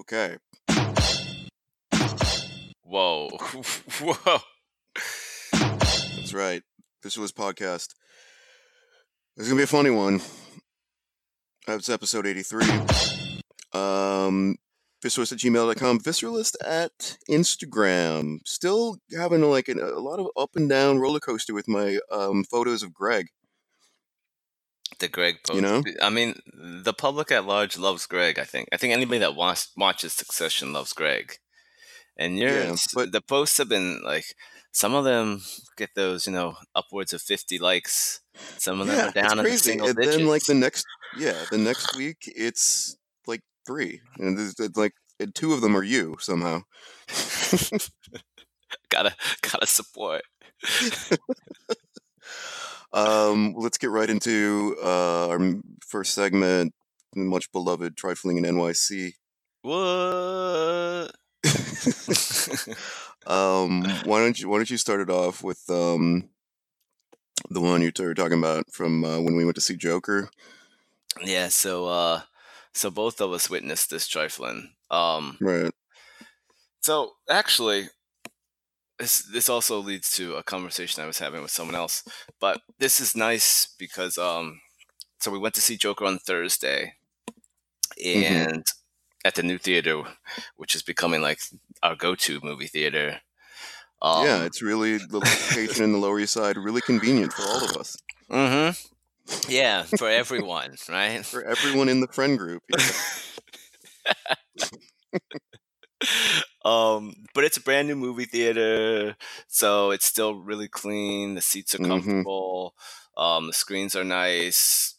Okay. Whoa. Whoa. That's right. This was podcast. It's gonna be a funny one. It's episode 83. Um visceralist at gmail.com, visceralist at Instagram. Still having like an, a lot of up and down roller coaster with my um, photos of Greg. The Greg post. You know? I mean, the public at large loves Greg, I think. I think anybody that watch, watches Succession loves Greg. And you're, Yeah, but- the posts have been like, some of them get those, you know, upwards of 50 likes. Some of them Yeah, are down in the single And digits. then like the next yeah, the next week it's like three. And there's, it's like and two of them are you somehow. gotta, gotta support. Um, let's get right into uh, our first segment, much beloved trifling in NYC. What? um, why don't you why don't you start it off with um, the one you were talking about from uh, when we went to see Joker? yeah, so, uh, so both of us witnessed this trifling. Um, Right. So actually, this this also leads to a conversation I was having with someone else. But this is nice because um, so we went to see Joker on Thursday, and at the new theater, which is becoming like our go-to movie theater. Um, yeah, it's really the location in the Lower East Side, really convenient for all of us, Mm-hmm. Yeah, for everyone, right? for everyone in the friend group. um, but it's a brand new movie theater, so it's still really clean. The seats are Mhm. comfortable. Um, the screens are nice,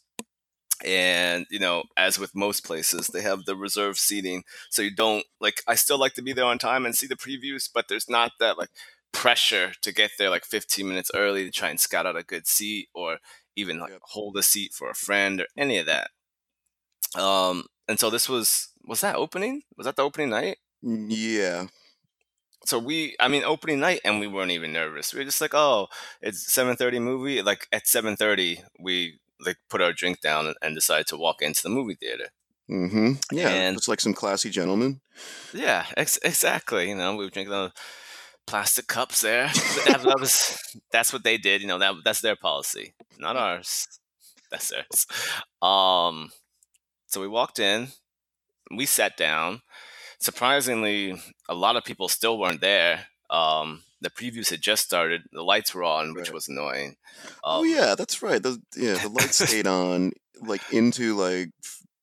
and you know, as with most places, they have the reserved seating, so you don't like. I still like to be there on time and see the previews, but there's not that like pressure to get there like 15 minutes early to try and scout out a good seat or even like Yep. hold a seat for a friend or any of that. Um, and so this was was that opening? Was that the opening night? Yeah, so we i mean opening night and we weren't even nervous. We were just like oh it's 7.30 movie like at 7.30 we like put our drink down and, decided to walk into the movie theater. Hmm yeah, And- just like some classy gentlemen. yeah ex- exactly you know we were drinking the plastic cups there. That, that was that's what they did you know that that's their policy not ours. That's theirs. Um so we walked in we sat down surprisingly a lot of people still weren't there um the previews had just started the lights were on which Right. was annoying oh Um, yeah, that's right. The, yeah, the lights stayed on like into like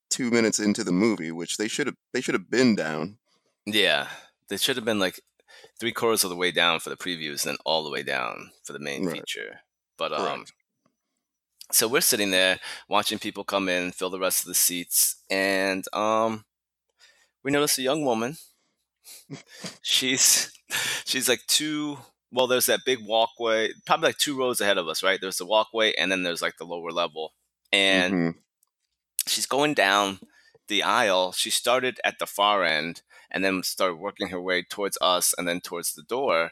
two minutes into the movie, which they should have they should have been down. yeah they should have been like three quarters of the way down for the previews and then all the way down for the main Right. feature but um Correct. so we're sitting there watching people come in fill the rest of the seats and um we notice a young woman. She's she's like two well there's that big walkway probably like two rows ahead of us right? There's the walkway and then there's like the lower level. And Mhm. she's going down the aisle. She started at the far end and then started working her way towards us and then towards the door.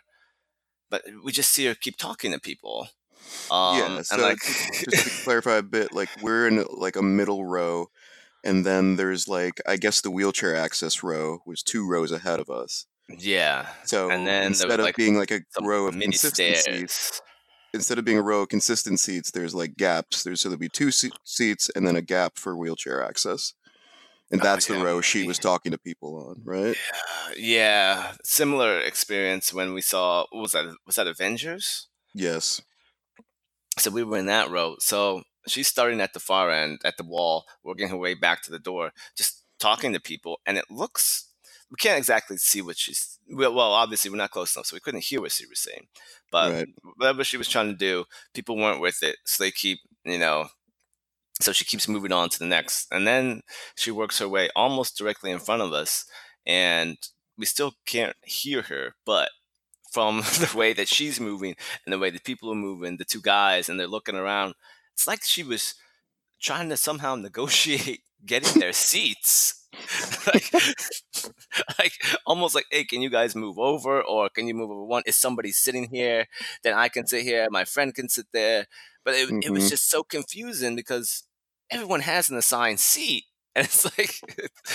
But we just see her keep talking to people. Um yeah, so and like just to clarify a bit, like we're in like a middle row, and then there's like I guess the wheelchair access row was two rows ahead of us. yeah So And then instead of like, being like a row of mini consistent seats, stairs instead of being a row of consistent seats, there's like gaps. There's so there'll be two se- seats and then a gap for wheelchair access, and Oh, that's the row she was talking to people on, right? Uh, yeah similar experience when we saw was that was that avengers Yes. so we were in that row so she's starting at the far end at the wall working her way back to the door just talking to people and it looks we can't exactly see what she's well, well obviously we're not close enough so we couldn't hear what she was saying but Right. whatever she was trying to do people weren't with it so they keep you know so she keeps moving on to the next and then she works her way almost directly in front of us and we still can't hear her but from the way that she's moving and the way the people are moving the two guys and they're looking around it's like she was trying to somehow negotiate getting their seats like, like almost like hey can you guys move over or can you move over one is somebody sitting here then i can sit here my friend can sit there but it, it was Mhm. just so confusing because everyone has an assigned seat And it's like,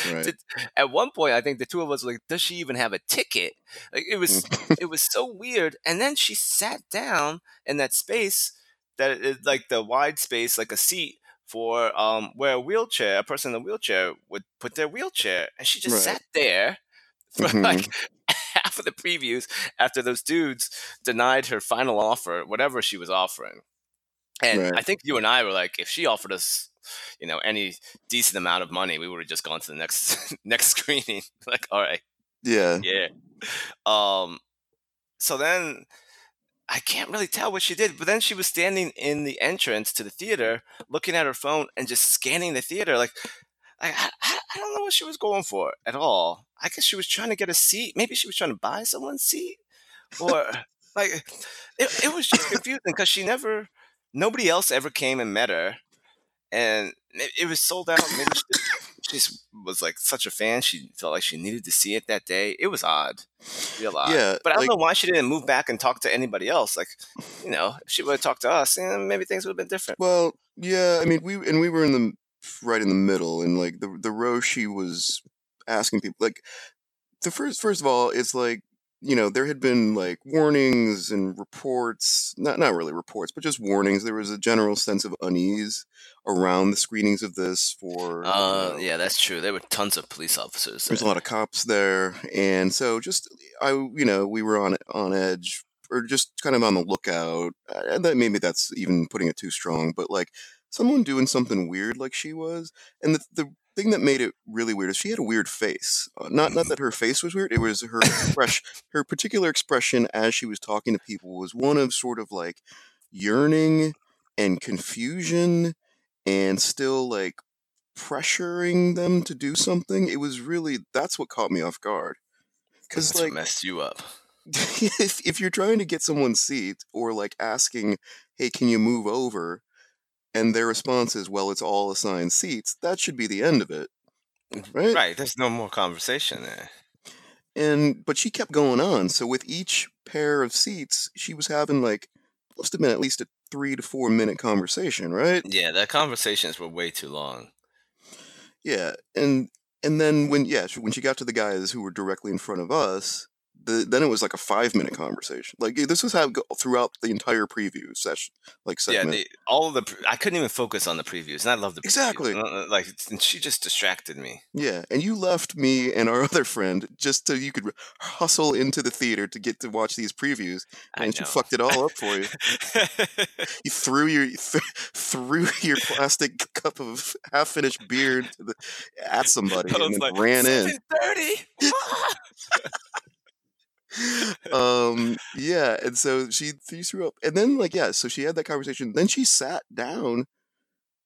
Right. at one point, I think the two of us were like, does she even have a ticket? Like it was, Mm. it was so weird. And then she sat down in that space that is like the wide space, like a seat for um where a wheelchair, a person in a wheelchair would put their wheelchair, and she just Right. sat there for Mhm. like half of the previews after those dudes denied her final offer, whatever she was offering. And Right. I think you and I were like, if she offered us, you know, any decent amount of money, we would have just gone to the next next screening. like, all right, Yeah. yeah. Um. So then, I can't really tell what she did, but then she was standing in the entrance to the theater, looking at her phone and just scanning the theater. Like, I, I, don't know what she was going for at all. I guess she was trying to get a seat. Maybe she was trying to buy someone's seat, or like, it, it was just confusing because she never, nobody else ever came and met her, and it, it was sold out. Maybe she, she just was like such a fan. She felt like she needed to see it that day. It was odd, real odd. Yeah, but I don't like- know why she didn't move back and talk to anybody else. Like, you know, if she would have talked to us, eh, maybe things would have been different. Well, yeah, I mean, we and we were in the right in the middle, and like the the row she was asking people, like the first first of all, it's like you know there had been like warnings and reports, not not really reports, but just warnings. There was a general sense of unease around the screenings of this for. Uh, yeah, that's true. There were tons of police officers. There's a lot of cops there, and so just I, you know, we were on on edge or just kind of on the lookout. uh, And that maybe that's even putting it too strong, but like someone doing something weird like she was, and the the thing that made it really weird is she had a weird face. Uh, not not that her face was weird; it was her expression, her particular expression as she was talking to people was one of sort of like yearning and confusion, and still like pressuring them to do something. It was really that's what caught me off guard. Because like messed you up. if if you're trying to get someone's seat or like asking, "Hey, can you move over?" And their response is, "Well, it's all assigned seats," that should be the end of it, mm, right? Right. There's no more conversation there. And but she kept going on. So with each pair of seats, she was having like must have been at least a three to four minute conversation, right? Yeah, the conversations were way too long. Yeah, and and then when yeah when she got to the guys who were directly in front of us, the, then it was like a five minute conversation. Like this was how throughout the entire preview session, like Yeah, segment. the, all of the pre- I couldn't even focus on the previews, and I love the previews. Exactly. Uh, uh, Like, she just distracted me. Yeah, and you left me and our other friend just so you could hustle into the theater to get to watch these previews, and she fucked it all up for you. You threw your th- threw your plastic cup of half finished beer the, at somebody and then like, ran in. "7:30? Um yeah and so she, threw up and then like yeah so she had that conversation then she sat down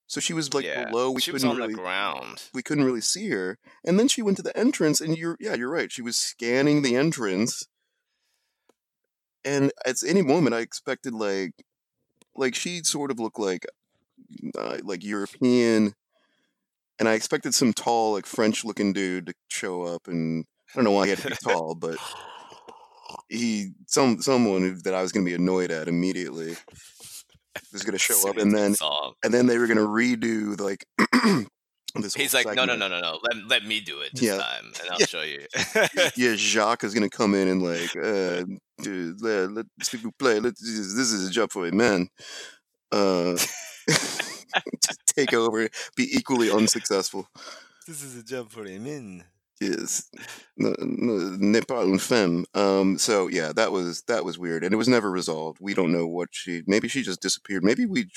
so she was like yeah, below we she was couldn't on really the ground. we couldn't really see her and then she went to the entrance and you're yeah you're right she was scanning the entrance and at any moment i expected like like she sort of looked like uh, like european and i expected some tall like french looking dude to show up and i don't know why he had to be tall but he some someone that I was going to be annoyed at immediately was going to show up, and then song. and then they were going to redo like this. He's like, no, no, no, no, no. Let, let me do it this Yeah. time, and I'll Yeah. show you. Yeah, Jacques is going to come in and like, uh, dude, let, let s'il vous plaît, let, this is a job for a man. Uh, take over, be equally unsuccessful. this is a job for a man. N- n'est pas une femme. Um, so yeah, that was that was weird, and it was never resolved. We don't know what she. Maybe she just disappeared. Maybe we.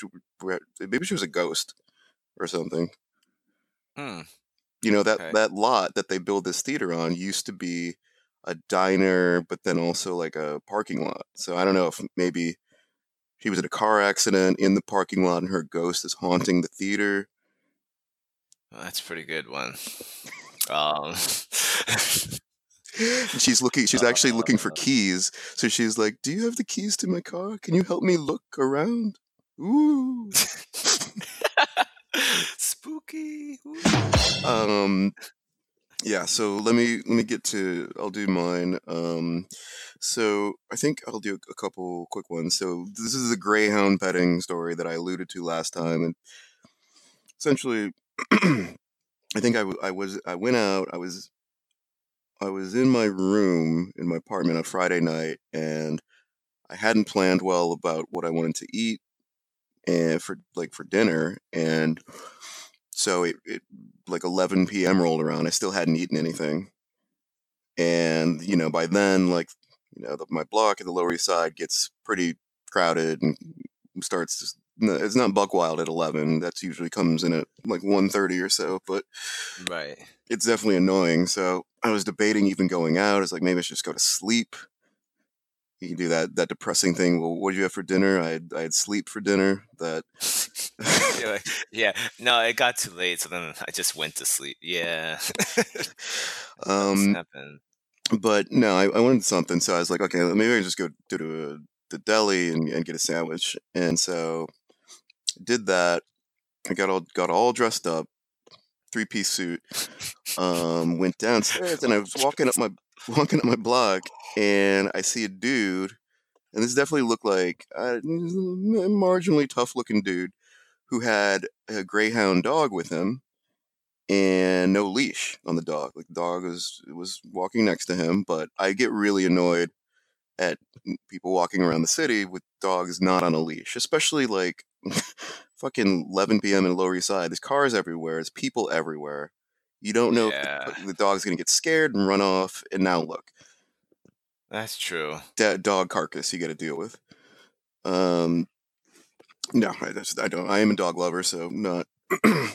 Maybe she was a ghost or something. Hmm. You know that Okay. that lot that they build this theater on used to be a diner, but then also like a parking lot. So I don't know if maybe she was in a car accident in the parking lot, and her ghost is haunting the theater. Well, that's a pretty good one. Um, she's looking she's actually looking for Uh. keys so she's like do you have the keys to my car can you help me look around ooh spooky. Ooh. um yeah so let me let me get to i'll do mine um so i think i'll do a couple quick ones so this is the greyhound petting story that i alluded to last time and essentially I think I, w- I was I went out. I was I was in my room in my apartment on Friday night, and I hadn't planned well about what I wanted to eat and for like for dinner, and so it, it like 11 p.m. rolled around. I still hadn't eaten anything, and you know by then like you know the, my block at the Lower East Side gets pretty crowded and starts. No, It's not buck wild at 11. That's usually comes in at like 1.30 or so, but Right. it's definitely annoying. So I was debating even going out. it's like, maybe I should just go to sleep. You can do that that depressing thing. Well, what did you have for dinner? I had, I had sleep for dinner. That yeah. No, it got too late, so then I just went to sleep. Yeah. Um, but no, I, I wanted something. So I was like, okay, maybe I can just go do to the, the deli and, and get a sandwich. And so did that. I got all got all dressed up, three piece suit. Um, went downstairs and I was walking up my walking up my block and I see a dude, and this definitely looked like uh, a marginally tough looking dude who had a greyhound dog with him and no leash on the dog. Like the dog was was walking next to him, but I get really annoyed at people walking around the city with dogs not on a leash, especially like fucking 11 p.m. in Lower East Side. There's cars everywhere. There's people everywhere. You don't know Yeah, if the, the dog's gonna get scared and run off. And now look, that's true. that dog carcass you got to deal with. Um, no, I, just, I don't. I am a dog lover, so not. I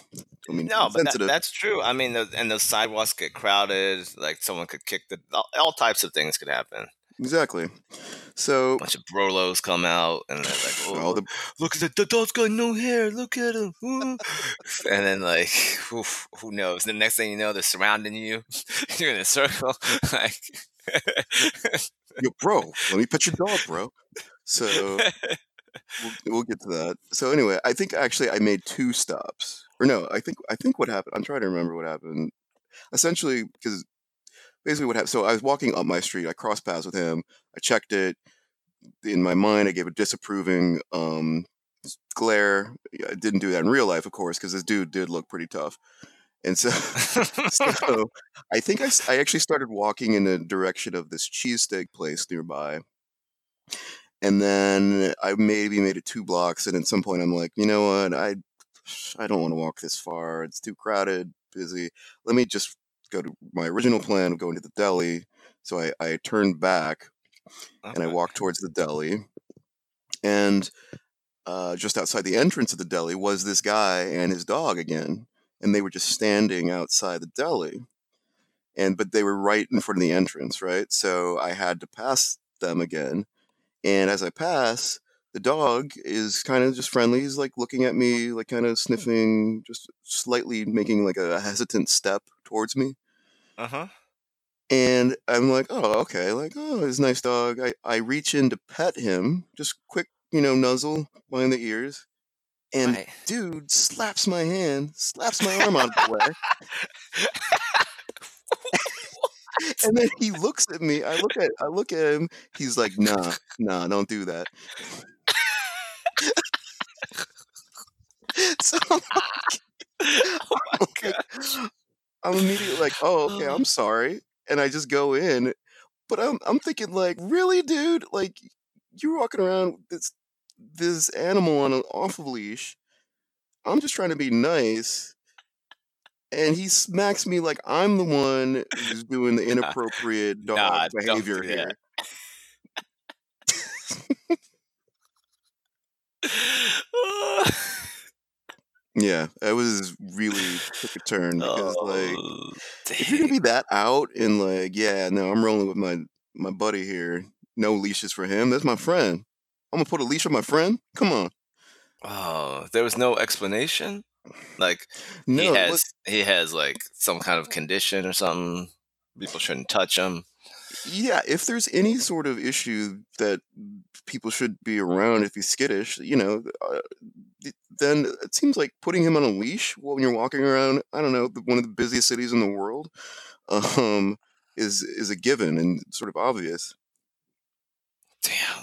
mean, No, but that, that's true. I mean, the, and the sidewalks get crowded. Like someone could kick the all, all types of things could happen. Exactly. So A bunch of brolos come out and they're like, all "Oh, the look at the, the dog's got no hair. Look at him." and then like, oof, who knows? The next thing you know, they're surrounding you. You're in a circle. like, yo, bro, let me pet your dog, bro. So we'll, we'll get to that. So anyway, I think actually I made two stops, or no, I think I think what happened. I'm trying to remember what happened. Essentially, because basically what happened. So I was walking up my street. I crossed paths with him. I checked it. In my mind, I gave a disapproving um, glare. I didn't do that in real life, of course, because this dude did look pretty tough. And so, so I think I actually started walking in the direction of this cheesesteak place nearby. And then I maybe made it two blocks. And at some point, I'm like, you know what? I, I don't want to walk this far. It's too crowded, busy. Let me just go to my original plan of going to the deli. So I, I turned back and I walked towards the deli. And uh, just outside the entrance of the deli was this guy and his dog again. And they were just standing outside the deli. And but they were right in front of the entrance, right? So I had to pass them again. And as I pass, the dog is kind of just friendly. He's like looking at me, like kind of sniffing, just slightly making like a hesitant step towards me. Uh huh. And I'm like, oh, okay, like, oh, he's a nice dog. I, I reach in to pet him, just quick, you know, nuzzle behind the ears. And Right. dude slaps my hand, slaps my arm out of the way. And then he looks at me. I look at I look at him. He's like, nah, nah, don't do that. so I'm oh my god. I'm immediately like, oh, okay, um I'm sorry. And I just go in. But I'm I'm thinking like, really, dude? Like you're walking around with this this animal on an off leash. I'm just trying to be nice. And he smacks me like I'm the one who's doing the inappropriate dog Nah, behavior do here. Yeah, it was really took a turn because like oh, if you're gonna be that out and like, yeah, no, I'm rolling with my my buddy here. No leashes for him. That's my friend. I'm gonna put a leash on my friend. Come on. Oh, there was no explanation. Like he No, look, he has like some kind of condition or something. People shouldn't touch him. Yeah. If there's any sort of issue that people should be around if he's skittish, you know, uh, then it seems like putting him on a leash when you're walking around. I don't know, one of the busiest cities in the world, um, is is a given and sort of obvious. Damn. Yeah.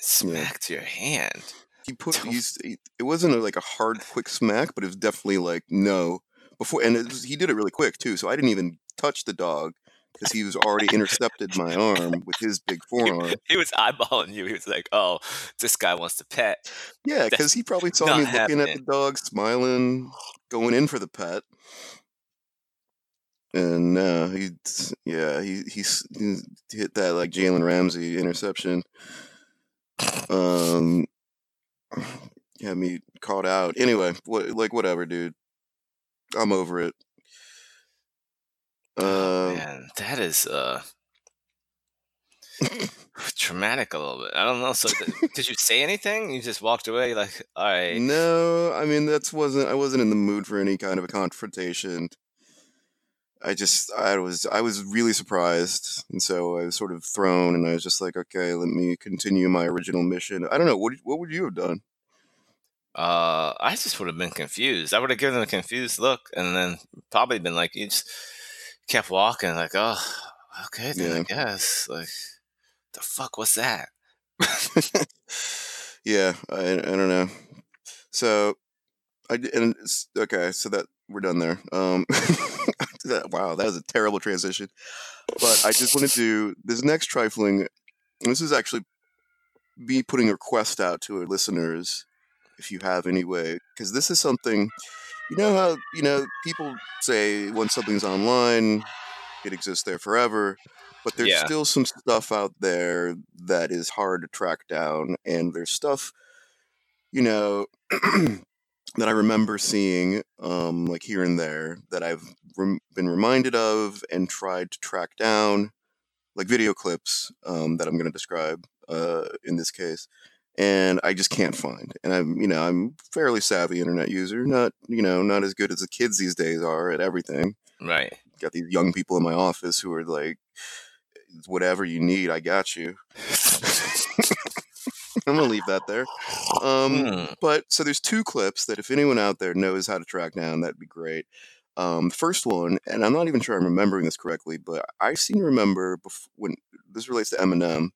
Smacked your hand. he put he's he, it wasn't a, like a hard quick smack but it was definitely like no before, and it was, he did it really quick too. So I didn't even touch the dog because he was already intercepted my arm with his big forearm. He was eyeballing you. He was like, "Oh, this guy wants to pet." Yeah, because he probably saw me looking at the dog, smiling, going in for the pet. And uh, he, yeah, he he's, he hit that like Jalen Ramsey interception. Um, had me caught out. Anyway, what like whatever, dude. I'm over it. Oh, Uh, man, that is uh traumatic a little bit. I don't know. So, th- did you say anything? You just walked away, like, all right. no, I mean that's wasn't I wasn't in the mood for any kind of a confrontation. I just I was I was really surprised, and so I was sort of thrown, and I was just like, okay, let me continue my original mission. I don't know what what would you have done? Uh, I just would have been confused. I would have given him a confused look, and then probably been like, you just kept walking, like, oh, okay, then I guess. Like, the fuck was that? yeah, I I don't know. So I and okay, so that we're done there. Um, that, wow, that was a terrible transition. But I just want to do this next trifling. This is actually me putting a request out to our listeners, if you have any way, because this is something. You know how you know people say when something's online, it exists there forever. But there's Yeah. still some stuff out there that is hard to track down, and there's stuff, you know, that I remember seeing, um, like here and there, that I've rem- been reminded of and tried to track down, like video clips um, that I'm going to describe uh, in this case, and I just can't find. And I'm, you know, I'm fairly savvy internet user, not, you know, not as good as the kids these days are at everything. Right. Got these young people in my office who are like, whatever you need, I got you. I'm gonna leave that there. Um, Hmm. but so there's two clips that if anyone out there knows how to track down, that'd be great. Um, first one, and I'm not even sure I'm remembering this correctly, but I seem to remember bef- when this relates to Eminem.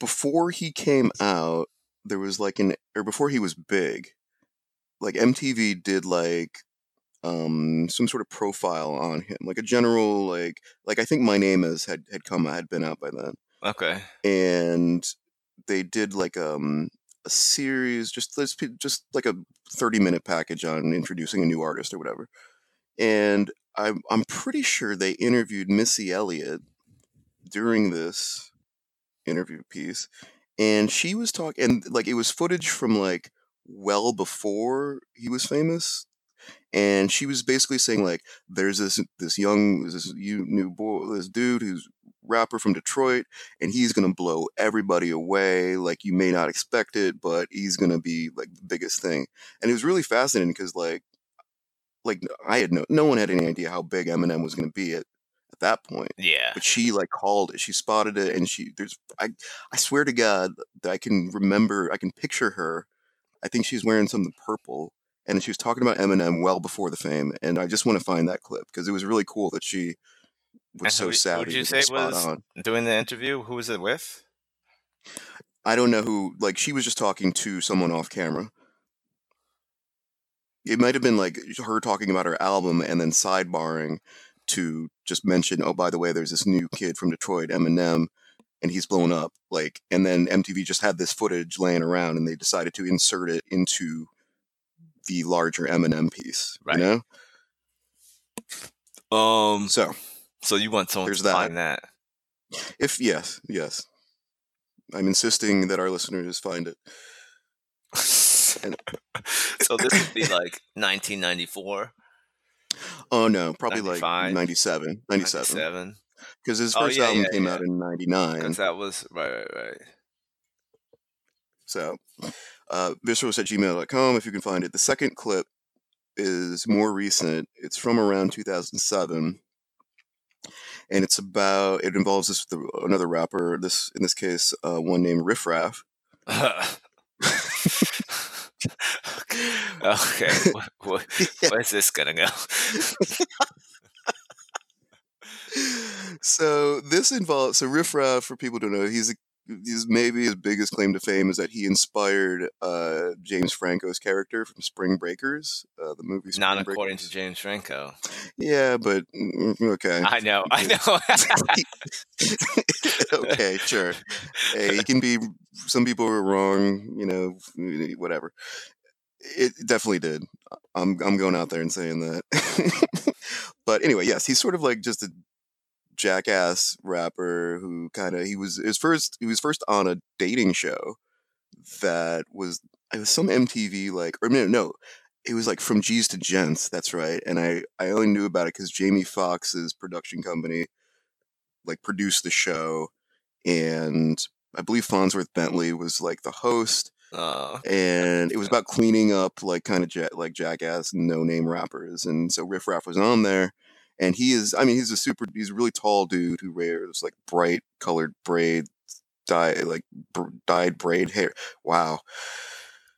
Before he came out, there was like an, or before he was big, like MTV did like um some sort of profile on him, like a general like like I think my name is had had come had been out by then Okay. and they did like um a series just let's just like a 30 minute package on introducing a new artist or whatever and i'm i'm pretty sure they interviewed missy elliott during this interview piece and she was talking and like it was footage from like well before he was famous and she was basically saying like there's this this young this you new boy this dude who's rapper from detroit and he's gonna blow everybody away like you may not expect it but he's gonna be like the biggest thing. And it was really fascinating because like like i had no no one had any idea how big eminem was gonna be at, at that point Yeah. but she like called it she spotted it and she there's i i swear to god that i can remember i can picture her i think she's wearing something purple and she was talking about eminem well before the fame and i just want to find that clip because it was really cool that she was so who, who savvy did you say was on doing the interview? Who was it with? i don't know who like she was just talking to someone off camera it might have been like her talking about her album and then sidebarring to just mention oh by the way there's this new kid from detroit eminem and he's blown up like and then mtv just had this footage laying around and they decided to insert it into the larger eminem piece Right. you know Um. so So you want someone There's to that. find that? if yes yes i'm insisting that our listeners find it so this would be like 1994, oh no probably like 95? 97 97 97. because his Oh, first yeah, album yeah, came yeah. out in 99 Because that was right, right, right. So, uh, viscerals at gmail.com if you can find it. The second clip is more recent. It's from around 2007. And it's about, it involves this another rapper, this in this case, uh, one named Riff Raff. okay. What, what, Yeah. Where's this gonna go? so this involves, so Riff Raff, for people who don't know, he's a, his, maybe his biggest claim to fame is that he inspired uh, James Franco's character from Spring Breakers, uh, the movie. Spring Not according Breakers. to James Franco. Yeah, but mm, okay. I know, I know. okay, sure. Hey, he can be. Some people were wrong. You know, whatever. It definitely did. I'm I'm going out there and saying that. but anyway, yes, he's sort of like just a jackass rapper who kind of he was his first he was first on a dating show that was it was some MTV like or no no it was like from G's to Gents that's right and I I only knew about it because Jamie Foxx's production company like produced the show and I believe Fonzworth Bentley was like the host Oh, and it was about cleaning up like kind of ja- like jackass no name rappers and so riff raff was on there and he is i mean he's a super he's a really tall dude who wears like bright colored braid dye like br- dyed braid hair. Wow.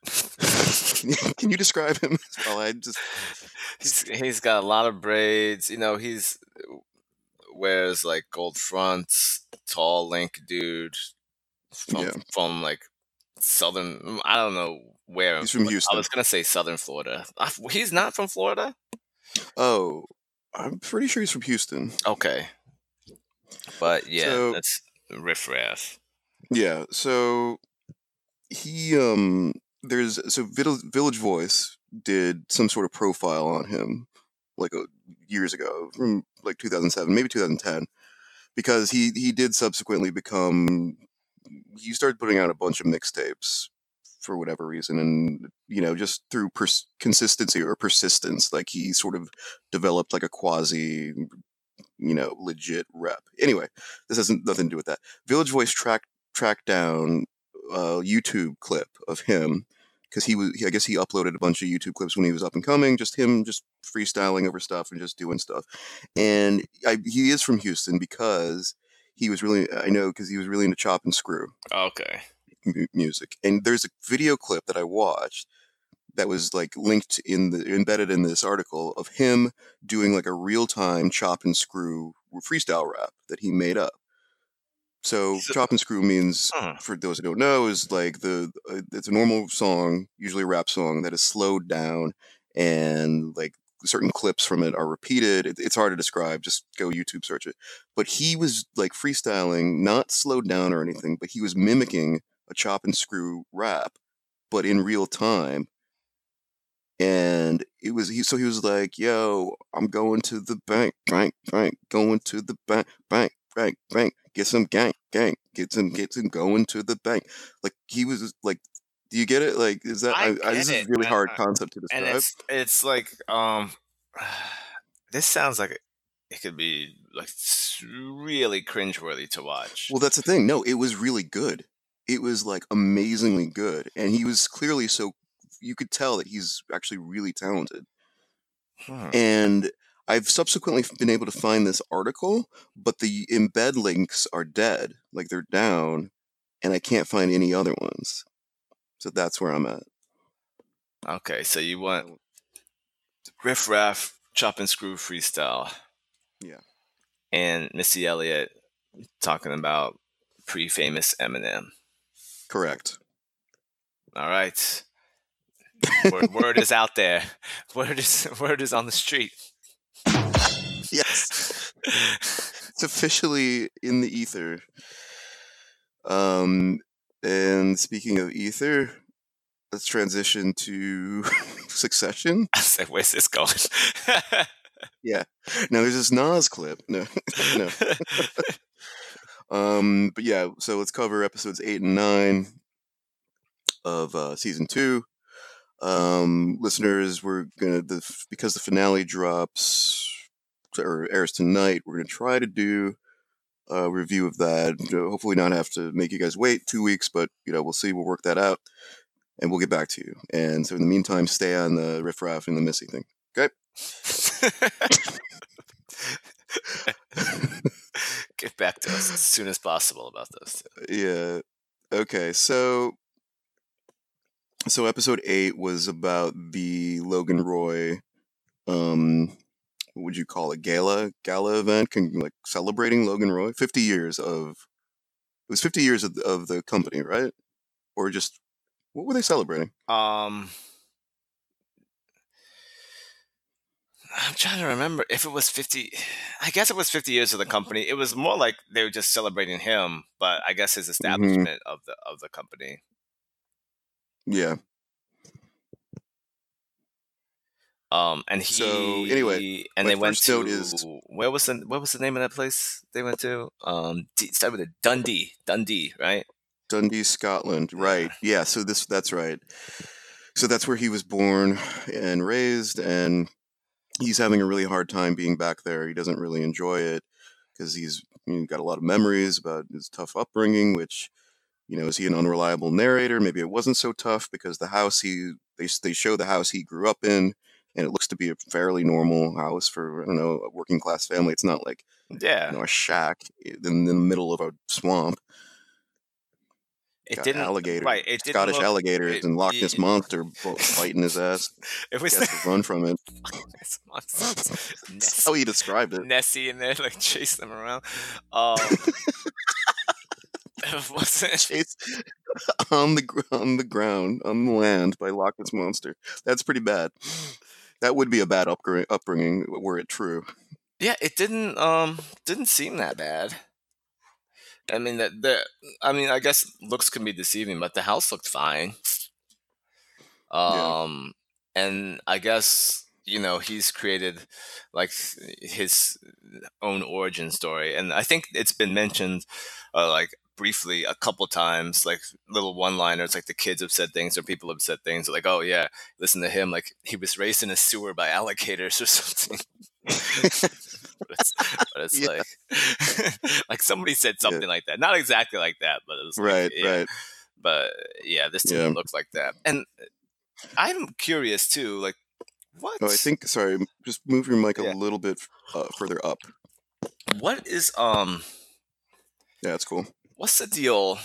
Can you describe him well? I just he's, he's got a lot of braids. You know, he's uh, wears like gold fronts, tall, lank dude from Yeah. from like southern. I don't know where. he's from Houston. I was gonna say southern Florida. I- He's not from Florida. oh i'm pretty sure he's from houston Okay, but yeah, So- that's riff raff. Yeah, so he um there's so Village, Voice did some sort of profile on him like uh, years ago from like 2007, maybe 2010 because he he did subsequently become he started putting out a bunch of mixtapes for whatever reason and you know just through pers- consistency or persistence like he sort of developed like a quasi you know legit rep anyway this has nothing to do with that village voice track tracked down a YouTube clip of him because he was, I guess he uploaded a bunch of YouTube clips when he was up and coming, just him just freestyling over stuff and just doing stuff. And I, he is from Houston because he was really, I know, because he was really into chop and screw Okay, mu- music. And there's a video clip that I watched that was like linked in the embedded in this article of him doing like a real time chop and screw freestyle rap that he made up. So So- chop and screw means Huh. for those who don't know is like the uh, it's a normal song, usually a rap song that is slowed down and like certain clips from it are repeated. It, it's hard to describe. Just go YouTube search it. But he was like freestyling, not slowed down or anything, but he was mimicking a chop and screw rap, but in real time. And it was he. So he was like, "Yo, I'm going to the bank, bank, bank, going to the bank, bank, bank, bank. Get some gang, gang. Get some, get some going to the bank." Like he was like, "Do you get it? Like, is that? I I, I, this is a really hard concept to describe." and it's it's like um, this sounds like it could be like really cringeworthy to watch. Well, that's the thing. No, it was really good. It was like amazingly good, and he was clearly so. You could tell that he's actually really talented. Hmm. And I've subsequently been able to find this article, but the embed links are dead, like they're down, and I can't find any other ones. So that's where I'm at. Okay, so you want riff raff, chop and screw freestyle. Yeah. And Missy Elliott talking about pre famous Eminem. Correct. All right. word, word is out there. Word is word is on the street. Yes. it's officially in the ether. Um, and speaking of ether, let's transition to Succession. I said, where's this going? Yeah. Now, there's this Nas clip. No, no. Um, but yeah, so let's cover episodes eight and nine of uh, season two. Um, listeners, we're gonna the because the finale drops or airs tonight. We're gonna try to do a review of that. Hopefully, not have to make you guys wait two weeks, but you know, we'll see. We'll work that out, and we'll get back to you. And so, in the meantime, stay on the riff raff and the Missy thing. Okay. get back to us as soon as possible about those two. yeah. Okay. So, so episode eight was about the Logan Roy, um, what would you call a Gala, gala event, con- like celebrating Logan Roy, fifty years of it was 50 years of, of the company, right? Or just what were they celebrating? Um, I'm trying to remember if it was 50. I guess it was 50 years of the company. It was more like they were just celebrating him, but I guess his Mm-hmm. establishment of the of the company. Yeah. Um, and he. So, anyway, and they went to is- where was the what was the name of that place they went to? Um, D, started with a Dundee, Dundee, right? Dundee, Scotland. Right. Yeah. So this that's right. So that's where he was born and raised, and he's having a really hard time being back there. He doesn't really enjoy it because he's you know, got a lot of memories about his tough upbringing. Which, you know, is he an unreliable narrator? Maybe it wasn't so tough because the house he they they show the house he grew up in, and it looks to be a fairly normal house for I don't know a working class family. It's not like Yeah, you know a shack in the middle of a swamp. it got didn't. alligator, right, it didn't Scottish look- alligators it- and Loch Ness monster biting his ass. It was to run from it. It's monsters. That's how he described it. Nessie in there, like chase them around. Um, wasn't. On the on the ground on the land by Loch Ness monster. That's pretty bad. That would be a bad upbringing, upbringing were it true. Yeah, it didn't. Um, didn't seem that bad. I mean that the. I mean, I guess looks can be deceiving, but the house looked fine. Yeah. Um, and I guess you know he's created like his own origin story, and I think it's been mentioned, uh, like briefly a couple times, like little one-liners, like the kids have said things or people have said things like, "Oh yeah, listen to him, like he was raised in a sewer by alligators or something." but it's, but it's Yeah. like like somebody said something like that, not exactly like that, but it was like, right, yeah. right. But yeah, this didn't Yeah. look like that, and I'm curious too, like what Oh, I think. Sorry, just move your mic a little bit uh, further up. what is um Yeah, that's cool. What's the deal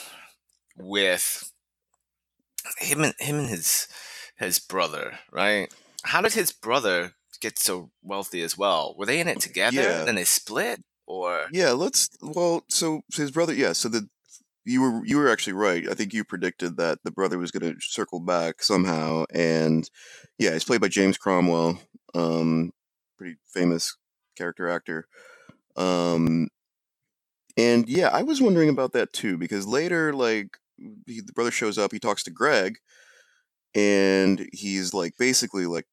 with him and him and his his brother, right? How did his brother get so wealthy as well? Were they in it together Yeah. and they split, or Yeah, let's. Well, so his brother. Yeah, so the you were you were actually right. I think you predicted that the brother was going to circle back somehow, and yeah, he's played by James Cromwell, um, pretty famous character actor. Um, and yeah, I was wondering about that too because later, like, he, the brother shows up, he talks to Greg, and he's like basically like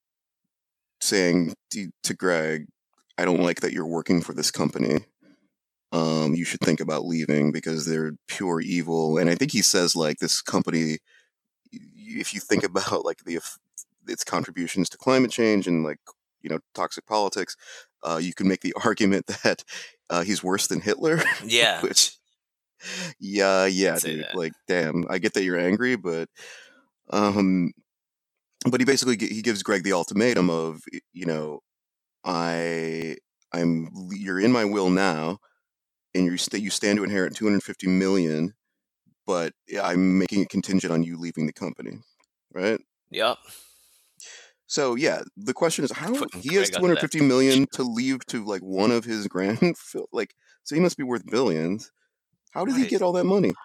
saying to, Greg, "I don't like that you're working for this company." um, you should think about leaving because they're pure evil. And I think he says like this company, if you think about like the its contributions to climate change and like you know toxic politics, uh, you can make the argument that uh, he's worse than Hitler. yeah, Which, yeah, yeah, dude. that. Like, damn, I get that you're angry, but um, but he basically he gives Greg the ultimatum of you know, I I'm you're in my will now, and you st- you stand to inherit 250 million, but I'm making it contingent on you leaving the company, right? yep. So yeah, the question is how he has under that 250 million to leave to like one of his grand like so he must be worth billions. How did he get all that money?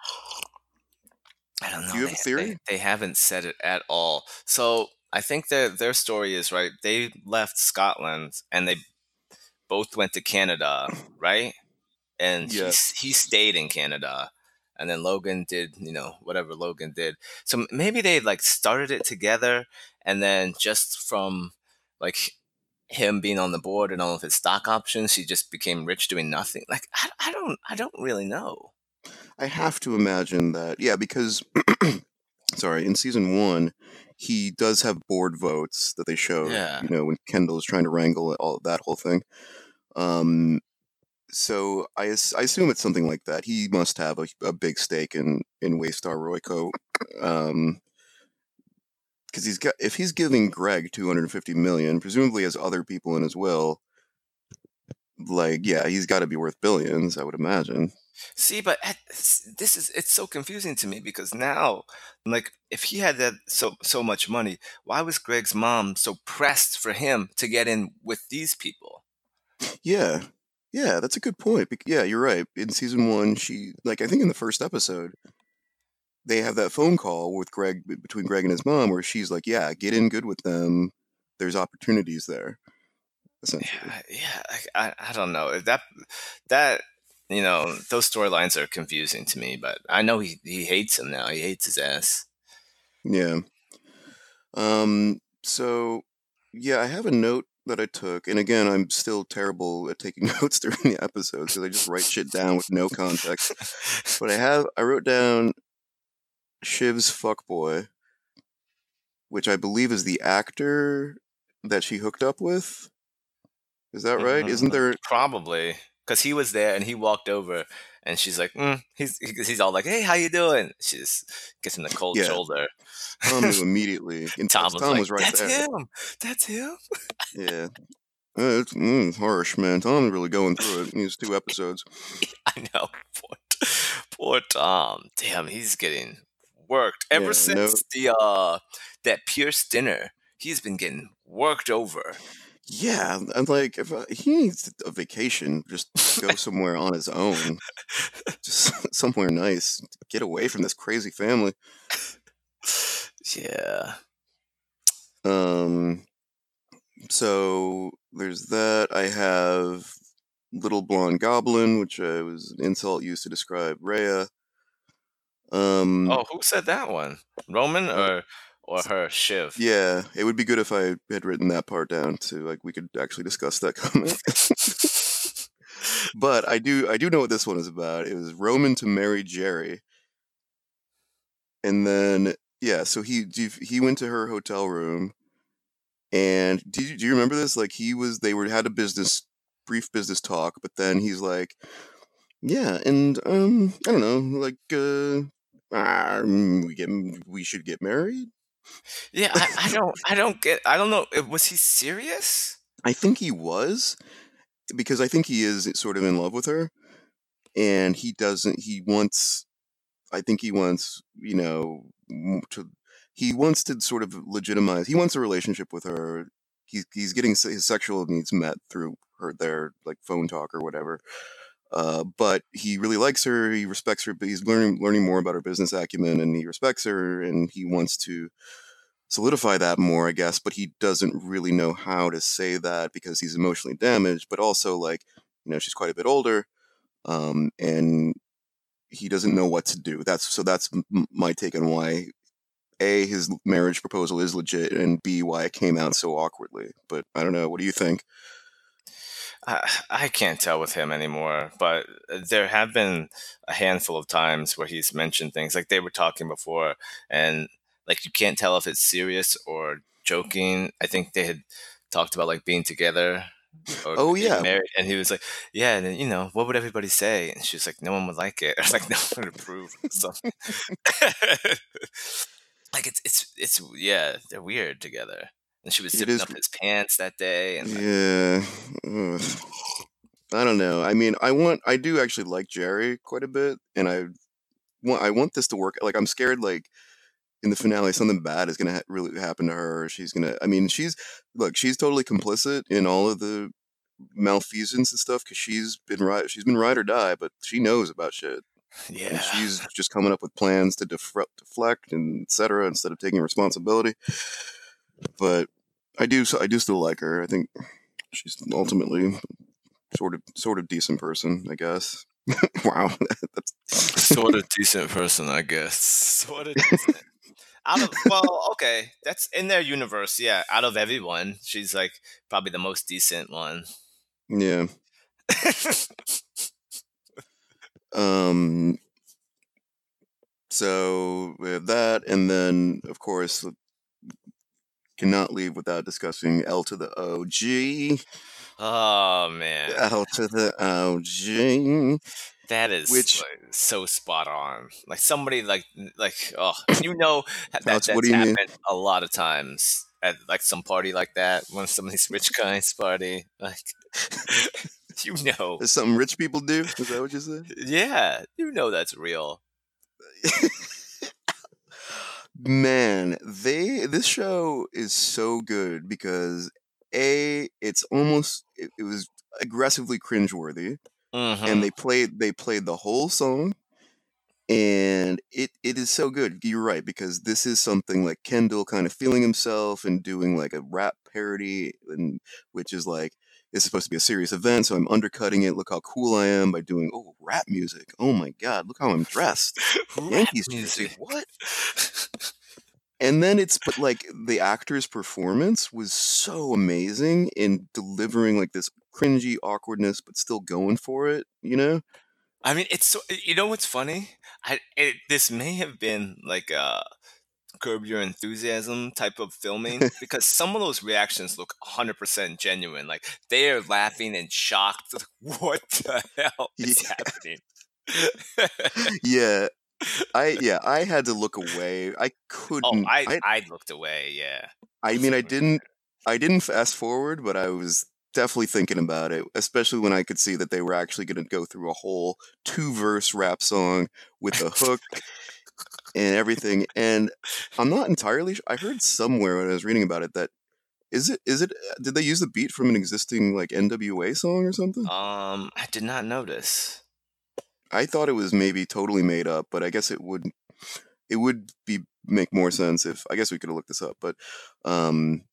I don't know. Do you have they, a theory? They, they haven't said it at all. So I think their their story is right. They left Scotland and they both went to Canada, right? And he Yeah. s he stayed in Canada, and then Logan did you know whatever Logan did. So maybe they like started it together, and then just from like him being on the board and all of his stock options, he just became rich doing nothing. Like I, I don't I don't really know. I have to imagine that, yeah, because sorry, in season one, he does have board votes that they show. Yeah. You know, when Kendall is trying to wrangle all that whole thing. Um, so I, I assume it's something like that. He must have a, a big stake in in Waystar Royco, um, because he's got if he's giving Greg two hundred and fifty million, presumably has other people in his will. Like, yeah, he's got to be worth billions, I would imagine. See, but eh, at, this is it's so confusing to me because now, like, if he had that so so much money, why was Greg's mom so pressed for him to get in with these people? Yeah. Yeah, that's a good point. Yeah, you're right. In season one, she like I think in the first episode, they have that phone call with Greg between Greg and his mom, where she's like, "Yeah, get in good with them. There's opportunities there." Essentially, Yeah, yeah. I, I, I don't know that that you know those storylines are confusing to me, but I know he he hates him now. He hates his ass. yeah. Um. So, yeah, I have a note that I took, and again, I'm still terrible at taking notes during the episodes because I just write shit down with no context. But I have I wrote down Shiv's fuckboy, which I believe is the actor that she hooked up with. Is that right? Isn't Mm, there? Probably because he was there and he walked over and she's like, mm, he's he- he's all like, hey, how you doing? She just gets him the cold Yeah. shoulder. Tom knew immediately. And Tom Tom, was, like, was right that's there. him. That's him. Yeah. Uh, it's mm, harsh, man. Tom's really going through it. These two episodes. I know. Poor, poor Tom. Damn, he's getting worked ever Yeah, since the uh that Pierce dinner. He's been getting worked over. Yeah, I'm like, if I, he needs a vacation, just go somewhere on his own, just somewhere nice. Get away from this crazy family. Yeah. Um, so there's that. I have Little Blonde Goblin, which uh, was an insult used to describe Rhea. Um, Oh, who said that one? Roman Uh, or or her Shiv? yeah, it would be good if I had written that part down to like we could actually discuss that comment. but I do, I do know what this one is about. It was Roman to marry Gerri, and then yeah, so he he went to her hotel room, and do you, do you remember this? Like he was, they were had a business brief business talk, but then he's like, yeah, and um, I don't know, like uh, mm, we get we should get married. Yeah, I, I don't I don't get I don't know. Was he serious? I think he was because I think he is sort of in love with her, and he doesn't. He wants. I think he wants. You know, to. He wants to sort of legitimize. He wants a relationship with her. He's he's getting his sexual needs met through her their like phone talk or whatever. Uh, but he really likes her. He respects her. But he's learning learning more about her business acumen, and he respects her, and he wants to solidify that more, I guess, but he doesn't really know how to say that because he's emotionally damaged, but also like, you know, she's quite a bit older. Um, and he doesn't know what to do. That's so that's m- my take on why A his marriage proposal is legit and B why it came out so awkwardly. But I don't know, what do you think? I, I can't tell with him anymore, but there have been a handful of times where he's mentioned things like they were talking before, and like you can't tell if it's serious or joking. I think they had talked about like being together or Oh yeah. married, and he was like, "Yeah, and then, you know, what would everybody say?" And she was like, "No one would like it." I was like, "No one would approve." So, like it's it's it's yeah, they're weird together. And she was zipping up his pants that day, and Yeah. I don't know. I mean, I want I do actually like Gerri quite a bit and I want I want this to work. Like I'm scared like in the finale something bad is going to ha- really happen to her. She's going to I mean, she's look, she's totally complicit in all of the malfeasance and stuff cuz she's been right she's been ride or die, but she knows about shit. And yeah. she's just coming up with plans to deflect, deflect and etc instead of taking responsibility. But I do I do still like her. I think she's ultimately sort of sort of decent person, I guess. wow, that's sort of decent person, I guess. Sort of decent. Out of well, okay, that's in their universe. Yeah, out of everyone, she's like probably the most decent one. yeah. Um. So we have that, and then of course cannot leave without discussing L to the OG. oh man, L to the OG. that is Which- like, so spot on. Like somebody like like oh, you know that that's what do you mean? a lot of times at like some party like that when somebody's rich guy's party. Like you know, Is something rich people do? Is that what you said? yeah, you know that's real. Man, they this show is so good because a it's almost it, it was aggressively cringeworthy, Mhm. and they played they played the whole song, and it it is so good. You're right because this is something like Kendall kind of feeling himself and doing like a rap parody, and which is like it's supposed to be a serious event, so I'm undercutting it. Look how cool I am by doing oh rap music. Oh my god, look how I'm dressed. Yankees music. What? And then it's but like the actor's performance was so amazing in delivering like this cringy awkwardness, but still going for it. You know? I mean, it's so. You know what's funny? I it, this may have been like a curb your enthusiasm type of filming because some of those reactions look 100% genuine. Like they are laughing and shocked. What the hell is Yeah. happening? yeah. I yeah, I had to look away. I oh, couldn't. I I I looked away. Yeah. I mean, I didn't. I didn't fast forward, but I was definitely thinking about it, especially when I could see that they were actually going to go through a whole two verse rap song with a hook and everything. And I'm not entirely. Sure. I heard somewhere when I was reading about it that is it is it uh, did they use the beat from an existing like NWA song or something? Um, I did not notice. I thought it was maybe totally made up, but I guess it would it would be make more sense if I guess we could have looked this up, but um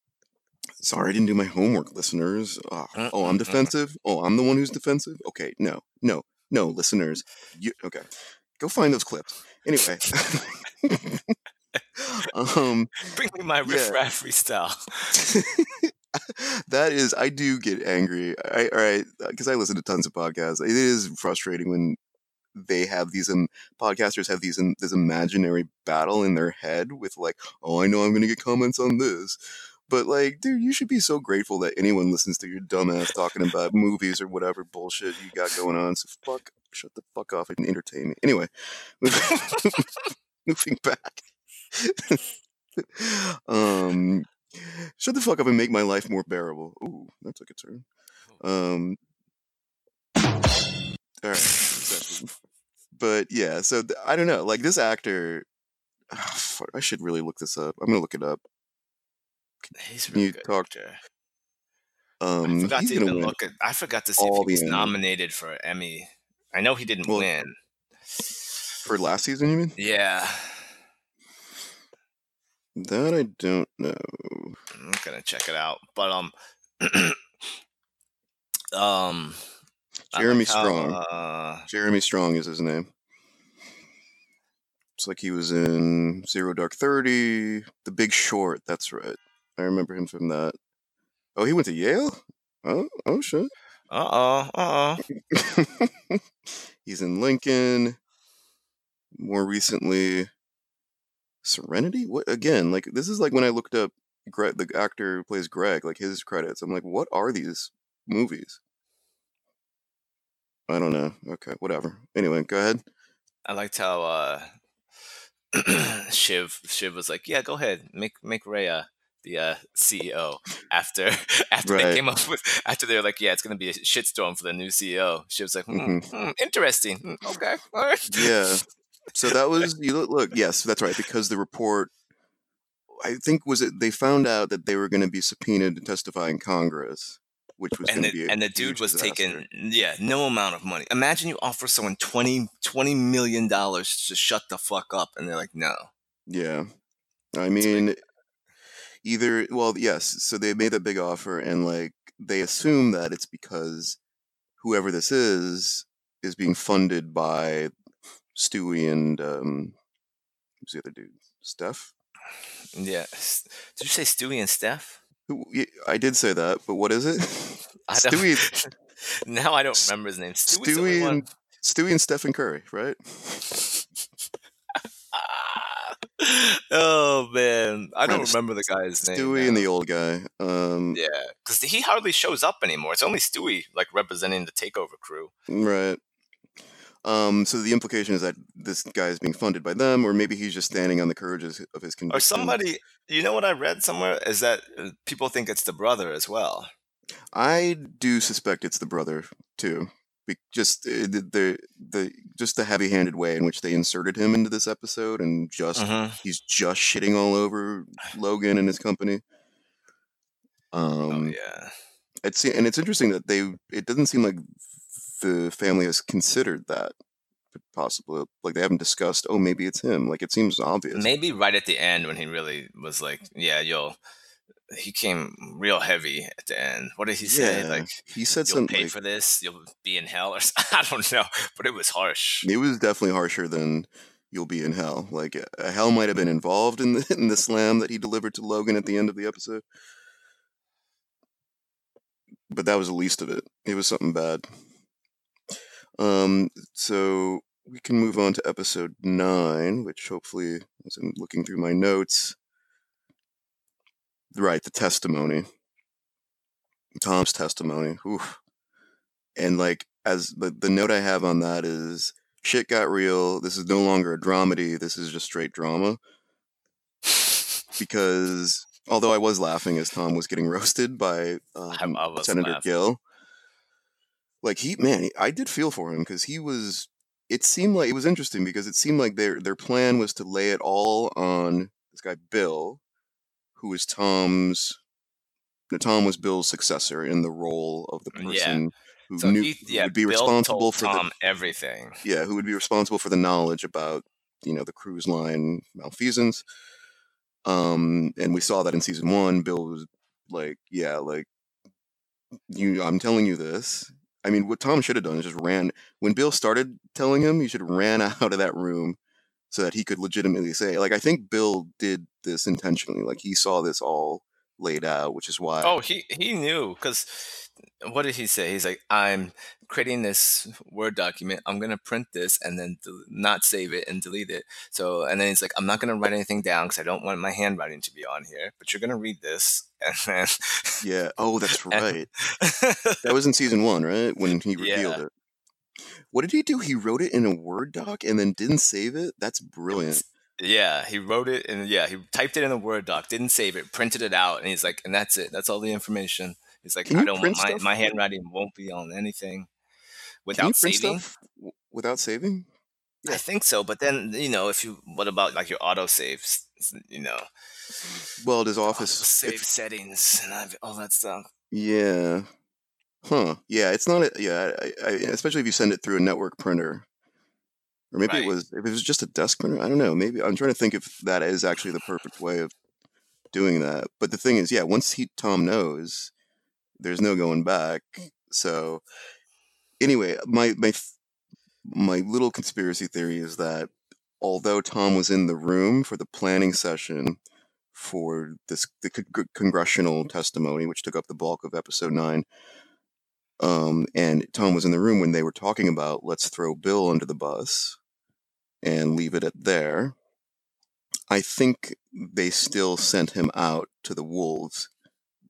sorry I didn't do my homework, listeners. Oh, oh, I'm mm, mm, defensive. Oh, I'm the one who's defensive. Okay, no, no, no, listeners. You okay? Go find those clips. Anyway, um, Bring me my riff yeah. raff freestyle. that is, I do get angry. I, all right, because I listen to tons of podcasts. It is frustrating when they have these um, podcasters have these um, this imaginary battle in their head with like, oh, I know I'm gonna get comments on this. But like, dude, you should be so grateful that anyone listens to your dumbass talking about movies or whatever bullshit you got going on. So fuck, shut the fuck off and entertain me. Anyway, moving back. um, shut the fuck up and make my life more bearable. Ooh, that took a turn. Um, all right, but yeah, so th- I don't know. Like this actor, ah, fuck, I should really look this up. I'm gonna look it up. He's a Can real you good talk? actor. Um, I forgot to even look at. I forgot to see if he was nominated for Emmy. I know he didn't Well, win. for last season, you mean? Yeah, That I don't know. I'm gonna check it out. But um, um, Jeremy like how Strong. uh, Jeremy Strong is his name. It's like he was in Zero Dark Thirty, The Big Short. That's right. I remember him from that. Oh, he went to Yale. Oh, oh shit. Uh oh, uh oh. He's in Lincoln. More recently, Serenity. What again? Like this is like when I looked up Greg, the actor who plays Greg, like his credits. I'm like, what are these movies? I don't know. Okay, whatever. Anyway, go ahead. I liked how uh, Shiv Shiv was like, "Yeah, go ahead, make make Rhea the uh, CEO." After after they came up with after they were like, "Yeah, it's gonna be a shitstorm for the new CEO." She was like, hmm, hmm, "Interesting. Hmm, okay, all right." Yeah. So that was you look, look. Yes, that's right. Because the report, I think, was it they found out that they were going to be subpoenaed to testify in Congress, which was and the, and the dude was disaster. taking yeah no amount of money imagine you offer someone 20 20 million dollars to shut the fuck up and they're like no Yeah. I mean. Either well, yes. So they made that big offer, and like they assume that it's because whoever this is is being funded by Stewy and um, who's the other dude? Steph. yeah did you say stewie and steph I did say that, but what is it? I Stewy, now i don't remember his name stewie's Stewy one and Stewy and Stephen Curry, right? Oh man i don't remember the guy's name Stewy and the old guy. Um, yeah because he hardly shows up anymore it's only stewie like representing the takeover crew Right. Um, so the implication is that this guy is being funded by them, or maybe he's just standing on the courage of his- of or somebody you know what i read somewhere is that uh, people think it's the brother as well I do suspect it's the brother too. Just uh, the, the the just the heavy-handed way in which they inserted him into this episode, and just Mhm. he's just shitting all over Logan and his company. oh Um, yeah It's and it's interesting that they. It doesn't seem like the family has considered that possibly like they haven't discussed. Oh, maybe it's him. Like it seems obvious. Maybe right at the end when he really was like, "Yeah, you'll." He came real heavy at the end. What did he say? Yeah, Like, he said "You'll something. pay Like, for this. You'll be in hell," or I don't know, but it was harsh. it was definitely harsher than "You'll be in hell." Like uh, hell might have been involved in the in the slam that he delivered to Logan at the end of the episode, but that was the least of it. It was something bad. Um, so we can move on to episode nine, which hopefully, as I'm looking through my notes, right, the testimony, Tom's testimony. Oof. And like, as the the note I have on that is, shit got real. This is no longer a dramedy. This is just straight drama. Because although I was laughing as Tom was getting roasted by um, Senator laughing. Gil, like he, man, I did feel for him because he was. It seemed like it was interesting because it seemed like their their plan was to lay it all on this guy Bill, who is Tom's. no, Tom was Bill's successor in the role of the Yeah. person who So knew he, who would be Bill responsible for Tom everything. yeah who would be responsible for the knowledge about you know the cruise line malfeasance. Um, and we saw that in season one. Bill was like, yeah, like you I'm telling you this. I mean, what Tom should have done is just ran when Bill started telling him, he should have ran out of that room so that he could legitimately say, like, I think Bill did this intentionally. Like he saw this all laid out, which is why. Oh, he he knew because what did he say? He's like, I'm creating this Word document. I'm gonna print this and then del- not save it and delete it. So and then he's like, I'm not gonna write anything down because I don't want my handwriting to be on here. But you're gonna read this and then Yeah. Oh, that's right. That was in season one, right? When he revealed Yeah. it. What did he do? He wrote it in a Word doc and then didn't save it. That's brilliant. Yeah, he wrote it and yeah, he typed it in a Word doc, didn't save it, printed it out, and he's like, and that's it. That's all the information. He's like, Can I don't want my stuff? my handwriting won't be on anything without saving. w- without saving? I think so, but then you know, if you what about like your auto saves? You know, Well, auto Office save if settings and all that stuff. yeah. Huh. Yeah, it's not a yeah, I, I, especially if you send it through a network printer. Or maybe it was if it was just a desk printer. I don't know. Maybe I'm trying to think if that is actually the perfect way of doing that. But the thing is, yeah, once he Tom knows, there's no going back. So anyway, my my my little conspiracy theory is that although Tom was in the room for the planning session for this the con- congressional testimony, which took up the bulk of episode nine, um, and Tom was in the room when they were talking about let's throw Bill under the bus and leave it at there. I think they still sent him out to the wolves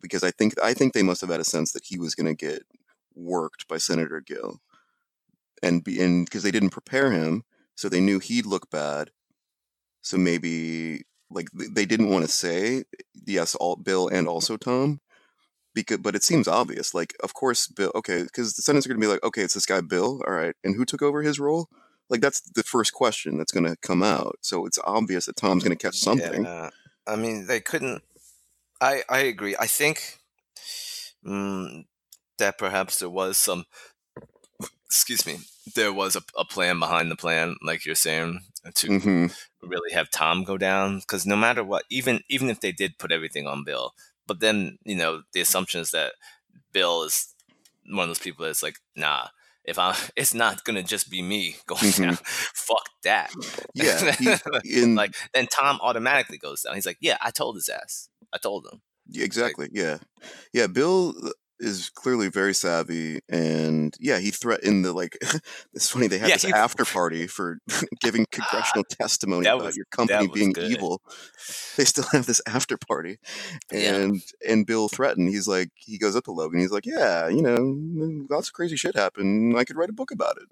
because I think I think they must have had a sense that he was going to get worked by Senator Gil, and be and because they didn't prepare him, so they knew he'd look bad. So maybe like they didn't want to say yes, all Bill and also Tom, because but it seems obvious. Like of course Bill, okay, because the Senate's going to be like, okay, it's this guy Bill, all right, and who took over his role? Like that's the first question that's going to come out. So it's obvious that Tom's going to catch something. Yeah, I mean, they couldn't. I I agree. I think mm, that perhaps there was some. Excuse me. There was a, a plan behind the plan, like you're saying, to hmm really have Tom go down. Because no matter what, even even if they did put everything on Bill, but then you know the assumption is that Bill is one of those people that's like, nah. If I, it's not gonna just be me going Mhm. down. Fuck that. Yeah, he, in like then Tom automatically goes down. He's like, yeah, I told his ass. I told him. Exactly. Yeah. Yeah. Bill is clearly very savvy, and yeah, he threatened the like. it's funny they had Yeah, this he- after party for giving ah, congressional testimony about was- your company being good. evil. They still have this after party, Yeah. and and Bill threatened. He's like, he goes up to Logan. He's like, yeah, you know, lots of crazy shit happened. I could write a book about it.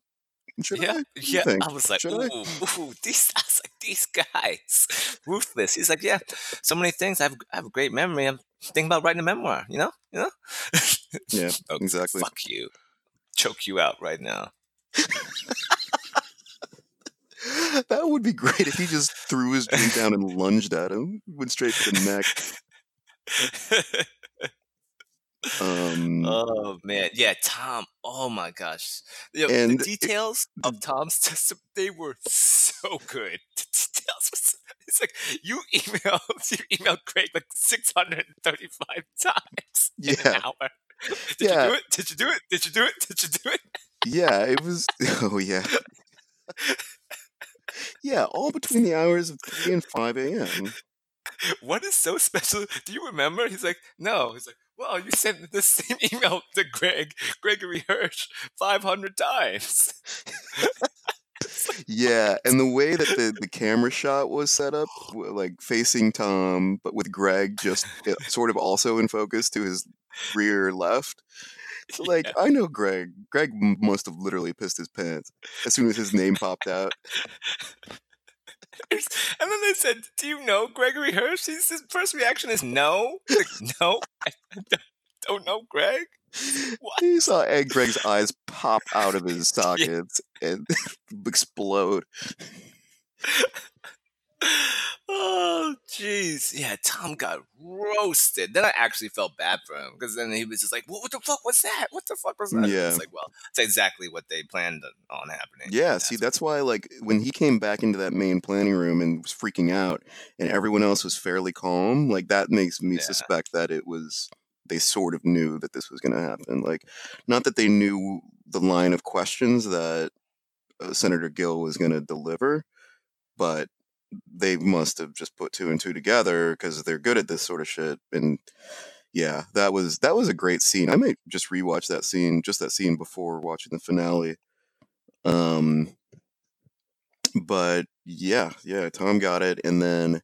Should yeah, I? What do you yeah. I was like, Should ooh, I? ooh, these. I was like, these guys, ruthless. He's like, yeah, so many things. I have, I have a great memory. I'm thinking about writing a memoir. You know, you know. Yeah, Oh, exactly. Fuck you. Choke you out right now. that would be great if he just threw his drink down and lunged at him. Went straight for the neck. Um, Oh man, yeah, Tom. Oh my gosh, And the it- details of Tom's testimony they were so good. The details was it's like you emailed you emailed Craig like six hundred and thirty five times in Yeah. an hour. Did Yeah. you do it? Did you do it? Did you do it? Did you do it? yeah, it was. Oh yeah, yeah, all between the hours of three and five a.m. What is so special? Do you remember? He's like, no. He's like, well, you sent the same email to Greg, Gregory Hirsch, five hundred times. Yeah, and the way that the, the camera shot was set up, like facing Tom, but with Greg just sort of also in focus to his rear left. So, like, I know Greg. Greg must have literally pissed his pants as soon as his name popped out. And then they said, "Do you know Gregory Hirsch?" His, first reaction is no, like, no, I don't- know Greg. What? You saw Ed Greg's eyes pop out of his sockets and explode. Oh, jeez, yeah. Tom got roasted. Then I actually felt bad for him because then he was just like, "What, what the fuck was that? What the fuck was that?" Yeah. It's like, well, it's exactly what they planned on happening. Yeah, see, that's why, like, when he came back into that main planning room and was freaking out, and everyone else was fairly calm, like, that makes me Yeah. suspect that it was, they sort of knew that this was going to happen. Like, not that they knew the line of questions that uh, Senator Gil was going to deliver, but they must have just put two and two together because they're good at this sort of shit. And yeah, that was that was a great scene. I might just rewatch that scene, just that scene before watching the finale. Um, but yeah, yeah, Tom got it, and then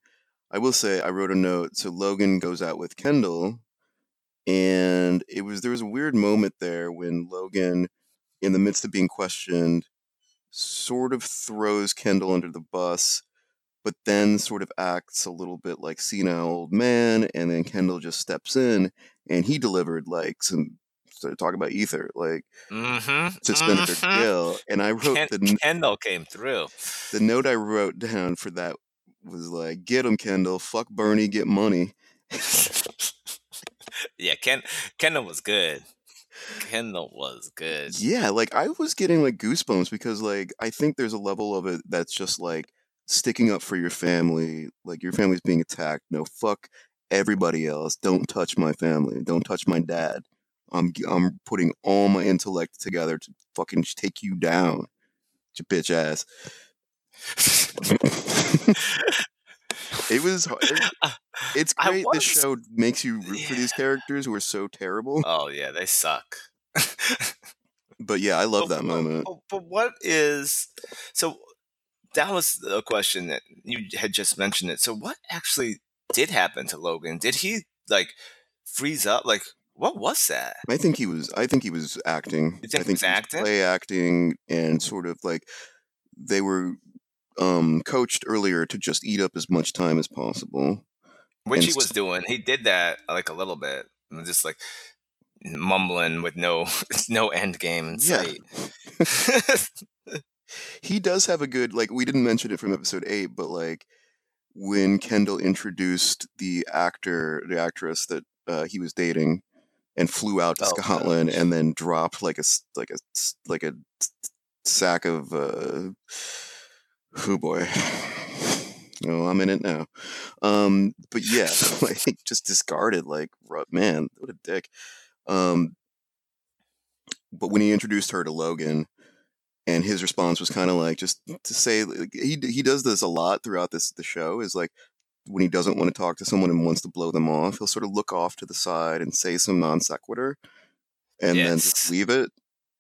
I will say I wrote a note. So Logan goes out with Kendall, and it was there was a weird moment there when Logan, in the midst of being questioned, sort of throws Kendall under the bus, but then sort of acts a little bit like senile old man, and then Kendall just steps in and he delivered like some started talking about ether, like Mm-hmm. to Senator Gil, and I wrote Ken- the Kendall came through. the note I wrote down for that was like, "Get him, Kendall. Fuck Bernie. Get money." yeah, Ken Kendall was good. Kendall was good. Yeah, like I was getting like goosebumps because like I think there's a level of it that's just like sticking up for your family. Like your family's being attacked. No, fuck everybody else. Don't touch my family. Don't touch my dad. I'm I'm putting all my intellect together to fucking take you down, you bitch ass. it was. it- it's great. This show makes you root for these characters who are so terrible. oh yeah, they suck. But yeah, I love But- that moment. But, but what is so? That was a question that you had just mentioned it. So what actually did happen to Logan? Did he like freeze up? Like what was that? I think he was. I think he was acting. You think I he was acting? play acting and sort of like they were um, coached earlier to just eat up as much time as possible. Which And he was s- doing. He did that like a little bit, just like mumbling with no no end game in Yeah. He does have a good like. We didn't mention it from episode eight, but like when Kendall introduced the actor, the actress that uh, he was dating, and flew out to Oh, Scotland, gosh. and then dropped like a like a like a sack of. Uh, oh boy. Oh, I'm in it now. Um, but yeah, like just discarded. Like, man, what a dick. Um, but when he introduced her to Logan, and his response was kind of like just to say like, he he does this a lot throughout this the show is like when he doesn't want to talk to someone and wants to blow them off, he'll sort of look off to the side and say some non sequitur, and then just leave it,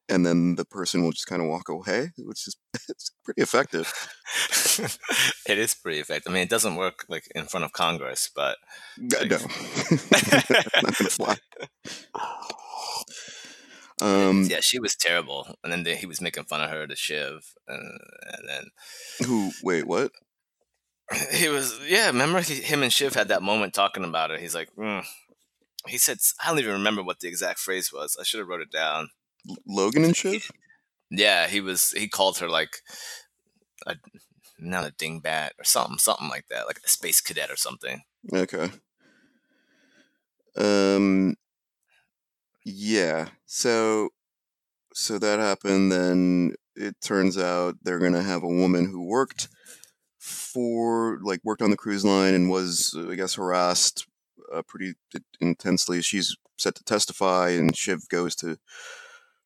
and then the person will just kind of walk away, which is it's pretty effective. it is pretty effective. I mean, it doesn't work like in front of Congress, but Uh, No, not gonna fly. Um, yeah, she was terrible. And then the, he was making fun of her to Shiv, and, and then who? Wait, what? he was yeah. Remember he, him and Shiv had that moment talking about it. He's like, mm. he said, I don't even remember what the exact phrase was. I should have wrote it down. L- Logan and Shiv? Yeah, he was. He called her like a not a dingbat or something, something like that, like a space cadet or something. Okay. Um. Yeah. So so that happened. Then it turns out they're gonna have a woman who worked for like worked on the cruise line and was I guess harassed uh, pretty intensely. She's set to testify, and Shiv goes to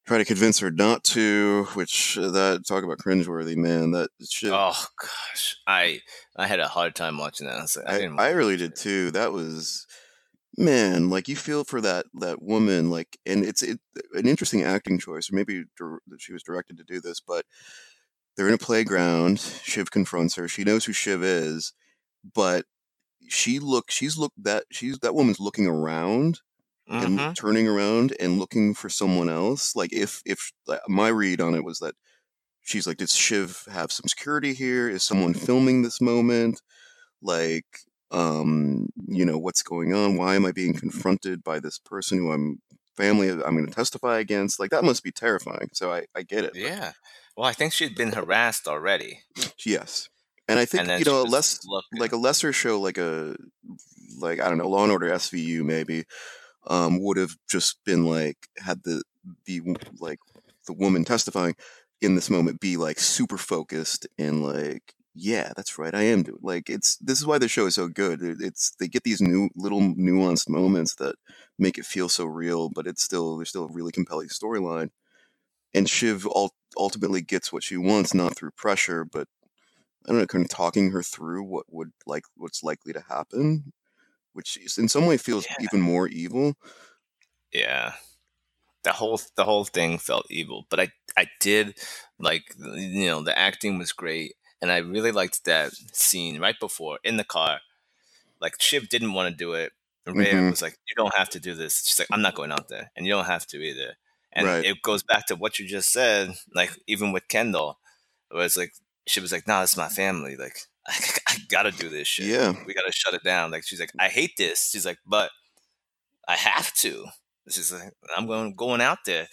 try to convince her not to. Which uh, that talk about cringeworthy, man. That shit. Oh gosh, I I had a hard time watching that. I, like, I, I, I really it. did too. That was man, like you feel for that that woman, like, and it's it, an interesting acting choice, or maybe dir- she was directed to do this, but they're in a playground. Shiv confronts her. She knows who Shiv is, but she look she's looked that she's that woman's looking around and Mhm. turning around and looking for someone else. Like if if like, my read on it was that she's like, did Shiv have some security here? Is someone filming this moment? Like, um, you know, what's going on? Why am I being confronted by this person who I'm family I'm going to testify against? Like that must be terrifying. So I I get it. Yeah. Well, I think she'd been harassed already, yes, and I think and you know a less like a lesser show like a like I don't know Law and Order SVU maybe um, would have just been like had the the like the woman testifying in this moment be like super focused and like yeah that's right I am doing like it's this is why the show is so good it's they get these new little nuanced moments that make it feel so real but it's still there's still a really compelling storyline and Shiv ul- ultimately gets what she wants not through pressure but I don't know kind of talking her through what would like what's likely to happen which is- in some way feels Yeah. even more evil yeah. The whole the whole thing felt evil, but I I did like you know the acting was great, and I really liked that scene right before in the car. Like Shiv didn't want to do it. and Rhea Mhm. was like, "You don't have to do this." She's like, "I'm not going out there, and you don't have to either." And Right. it goes back to what you just said. Like even with Kendall, where it's like she was like, "Nah, it's my family. Like I, I gotta do this shit. Yeah. we gotta shut it down." Like she's like, "I hate this." She's like, "But I have to." She's like, "I'm going going out there,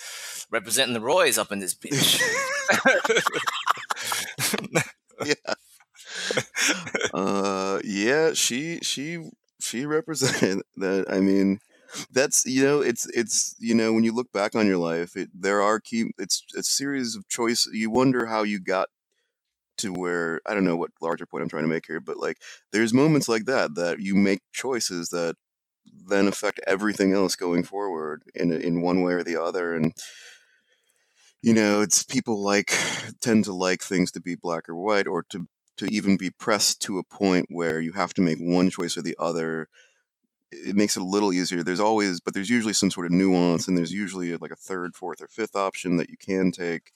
representing the Roys up in this bitch." yeah. Uh yeah, she she she represented that I mean that's you know it's it's you know when you look back on your life it, there are key it's a series of choices you wonder how you got to where I don't know what larger point I'm trying to make here but like there's moments like that that you make choices that then affect everything else going forward in in one way or the other and you know it's people like tend to like things to be black or white or to to even be pressed to a point where you have to make one choice or the other. It makes it a little easier. There's always but there's usually some sort of nuance and there's usually like a third fourth or fifth option that you can take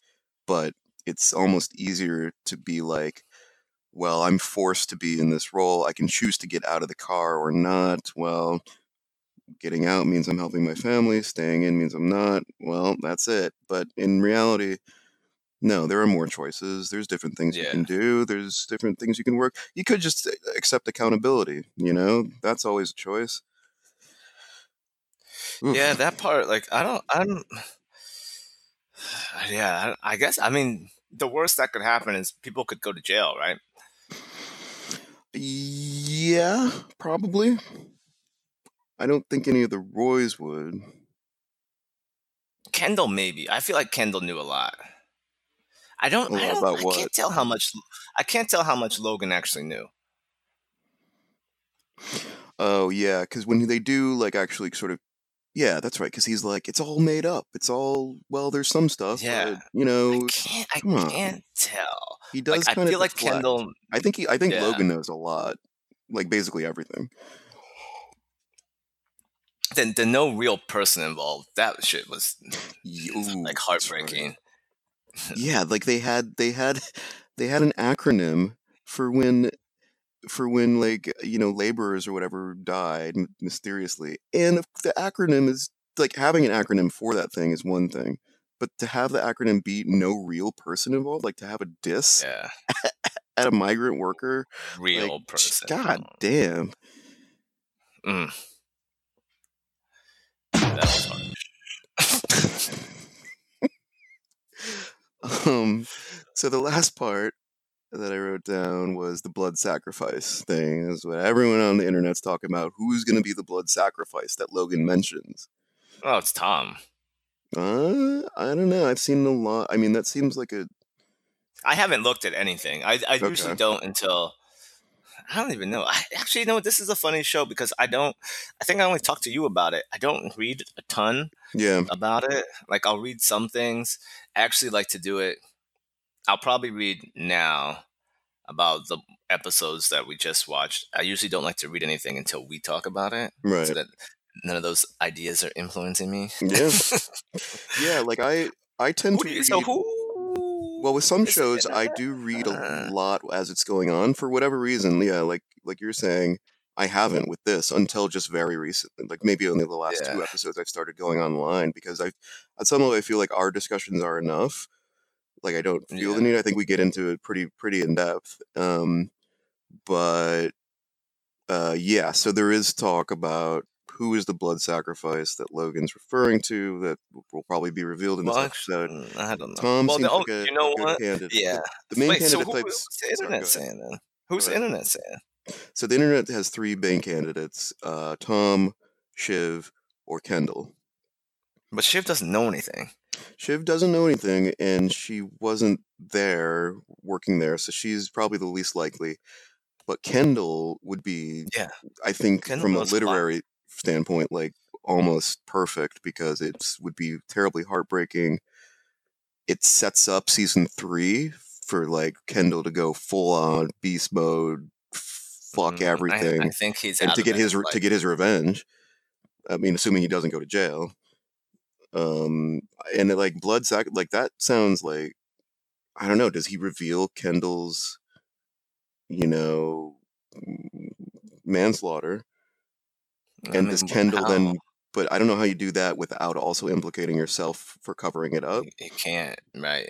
but it's almost easier to be like well i'm forced to be in this role. I can choose to get out of the car or not. Well getting out means i'm helping my family staying in means i'm not well that's it. But in reality no there are more choices there's different things you can do there's different things you can work you could just uh, accept accountability you know? That's always a choice. Oof. yeah, that part, like, I don't, I'm, yeah, I guess, I mean, the worst that could happen is people could go to jail, right? yeah probably i don't think any of the roys would Kendall, maybe. I feel like Kendall knew a lot. I don't, I don't, about I can't tell how much, I can't tell how much Logan actually knew. oh yeah because when they do like actually sort of yeah that's right because he's like it's all made up it's all well there's some stuff Yeah. but you know I can't, I can't tell. he does Like, I feel of like Kendall, i think he i think Yeah. logan knows a lot like basically everything the, the no real person involved, that shit was ooh, like right. heartbreaking. yeah like they had they had they had an acronym for when for when like you know laborers or whatever died mysteriously and the acronym is like having an acronym for that thing is one thing but to have the acronym be no real person involved like to have a diss Yeah. at a migrant worker Real like, person. god damn Mm. That was um so the last part that i wrote down was the blood sacrifice thing is what everyone on the internet's talking about who's going to be the blood sacrifice that logan mentions Oh, it's Tom. Uh, I don't know. I've seen a lot. I mean, that seems like a I haven't looked at anything. I, I usually don't until I don't even know. I actually you know this is a funny show because I don't. I think I only talked to you about it. I don't read a ton yeah. about it. Like I'll read some things. I actually like to do it. I'll probably read now about the episodes that we just watched. I usually don't like to read anything until we talk about it, Right. so that none of those ideas are influencing me. Yeah. Yeah. Like I, I tend Who to you, read. so who? Well, with some shows, I do read a Uh, lot as it's going on for whatever reason. Yeah, like like you're saying, I haven't with this until just very recently. Like maybe only the last two episodes I've started going online because I, at some level, I feel like our discussions are enough. Like I don't feel Yeah. the need. I think we get into it pretty pretty in depth. Um, but uh, yeah, so there is talk about who is the blood sacrifice that Logan's referring to that will probably be revealed in this Well, episode. mm, I don't know. Tom Well, seems the, oh, like a, you know what? candidate. Yeah. The, the main Wait, so candidate who, types. what's the internet ahead. saying then? Who's the internet saying? So the internet has three main candidates: uh, Tom, Shiv, or Kendall. But Shiv doesn't know anything. Shiv doesn't know anything, and she wasn't there working there, so she's probably the least likely. But Kendall would be, Yeah. I think, Kendall from a literary standpoint, like almost perfect because it would be terribly heartbreaking. It sets up season three for like Kendall to go full on beast mode, fuck Mm, everything, I think he's and to get his Like, to get his revenge. I mean, assuming he doesn't go to jail. Um, and it, like blood sac, like that sounds like I don't know. Does he reveal Kendall's, you know, manslaughter? And mean, Kendall how? then? But I don't know how you do that without also implicating yourself for covering it up. He can't, right?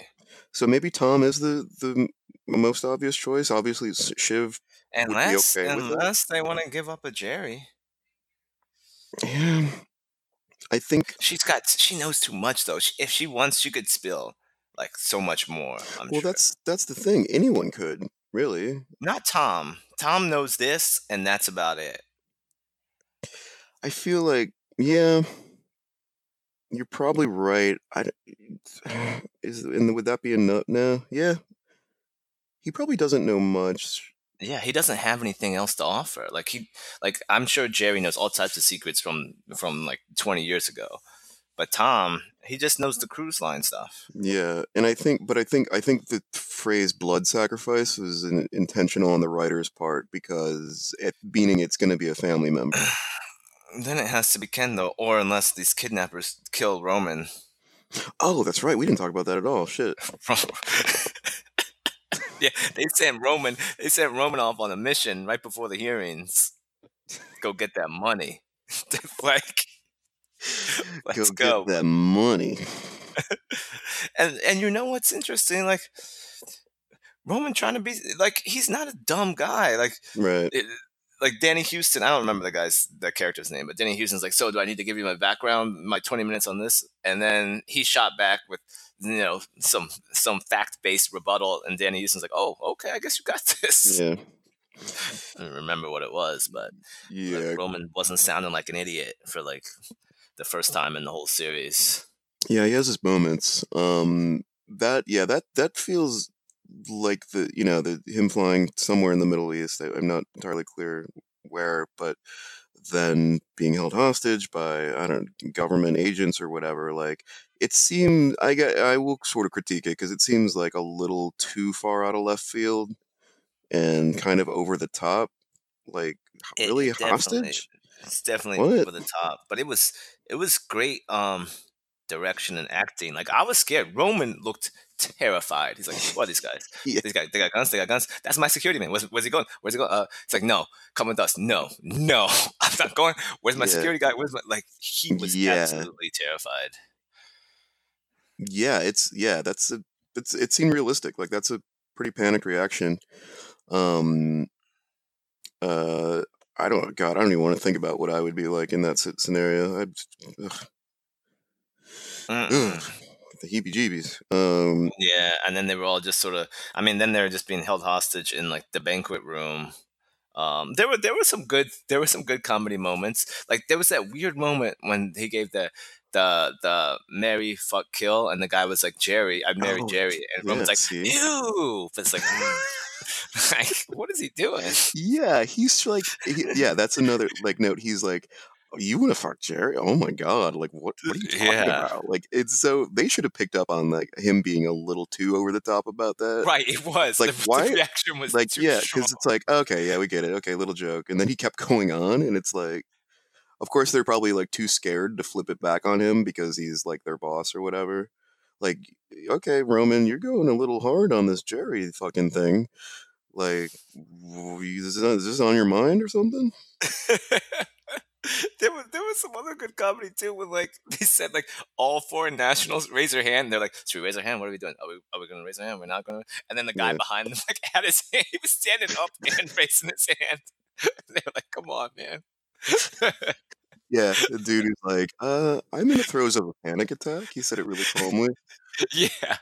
So maybe Tom is the the most obvious choice. Obviously, Shiv Unless, okay with unless they want to give up a Gerri. Yeah, I think. She's got, she knows too much though. If she wants, she could spill like so much more. I'm Well, sure. that's that's the thing. Anyone could really. Not Tom. Tom knows this, and that's about it. I feel like, yeah, you're probably right. I, is and would that be enough? No, yeah, he probably doesn't know much. Yeah, he doesn't have anything else to offer. Like he, like I'm sure Gerri knows all types of secrets from from like 20 years ago, but Tom, he just knows the cruise line stuff. Yeah, and I think, but I think, I think the phrase "blood sacrifice" was intentional on the writer's part because it meaning it's going to be a family member. Then it has to be Kendall, or unless these kidnappers kill Roman. Oh, that's right. We didn't talk about that at all. Shit. yeah, they sent Roman. They sent Roman off on a mission right before the hearings. Go get that money. Like, let's go go. get that money. And and you know what's interesting? Like Roman trying to be like he's not a dumb guy. Like Right. it, like Danny Huston. I don't remember the guy's the character's name, but Danny Huston's like, so do I need to give you my background, my twenty minutes on this? And then he shot back with you know some some fact based rebuttal, and Danny Huston's like, oh okay, I guess you got this. Yeah. I don't remember what it was, but Yeah. like, Roman wasn't sounding like an idiot for like the first time in the whole series. Yeah, he has his moments. Um, that yeah, that that feels like the you know the him flying somewhere in the Middle East. I, I'm not entirely clear where, but then being held hostage by I don't government agents or whatever. Like it seemed, I get, I will sort of critique it because it seems like a little too far out of left field and kind of over the top. Like It- really it hostage? It's definitely What? over the top, but it was it was great um direction and acting. Like I was scared. Roman looked terrified. He's like, "What are these guys? Yeah. These guys, they got guns. They got guns. That's my security man. Where's, where's he going? Where's he going? Uh, it's like, no, come with us. No, no, I'm not going. Where's my Yeah. security guy? Where's my like? He was Yeah. absolutely terrified. yeah it's yeah that's a it's it seemed realistic like that's a pretty panicked reaction um uh i don't god i don't even want to think about what i would be like in that scenario i'd ugh, ugh, the heebie jeebies um Yeah, and then they were all just sort of. I mean, then they were just being held hostage in like the banquet room Um, there were there were some good there were some good comedy moments. Like there was that weird moment when he gave the the the Mary fuck kill, and the guy was like Gerri, I married Oh, Gerri, and yeah, Roman's like see? ew, but it's like, mm. like what is he doing? Yeah, he's like, he, yeah, that's another like note. He's like, "Oh, Oh, you want to fuck Gerri? Oh my god! Like, what? Uh, what are you talking Yeah. about? Like, it's so they should have picked up on like him being a little too over the top about that. Right, it was like, the, why- the reaction was Like, yeah, because it's like, okay, yeah, we get it. Okay, little joke, and then he kept going on, and it's like, of course, they're probably like too scared to flip it back on him because he's like their boss or whatever. Like, okay, Roman, you're going a little hard on this Gerri fucking thing. Like, w- is this, is this on your mind or something? there was there was some other good comedy too when like they said like all foreign nationals raise their hand. They're like, should we raise our hand? What are we doing? Are we are we gonna raise our hand? We're not gonna and then the guy Yeah. behind them like had his hand he was standing up and raising his hand. They're like, come on, man. Yeah, the dude is like, uh, I'm in the throes of a panic attack. He said it really calmly. yeah.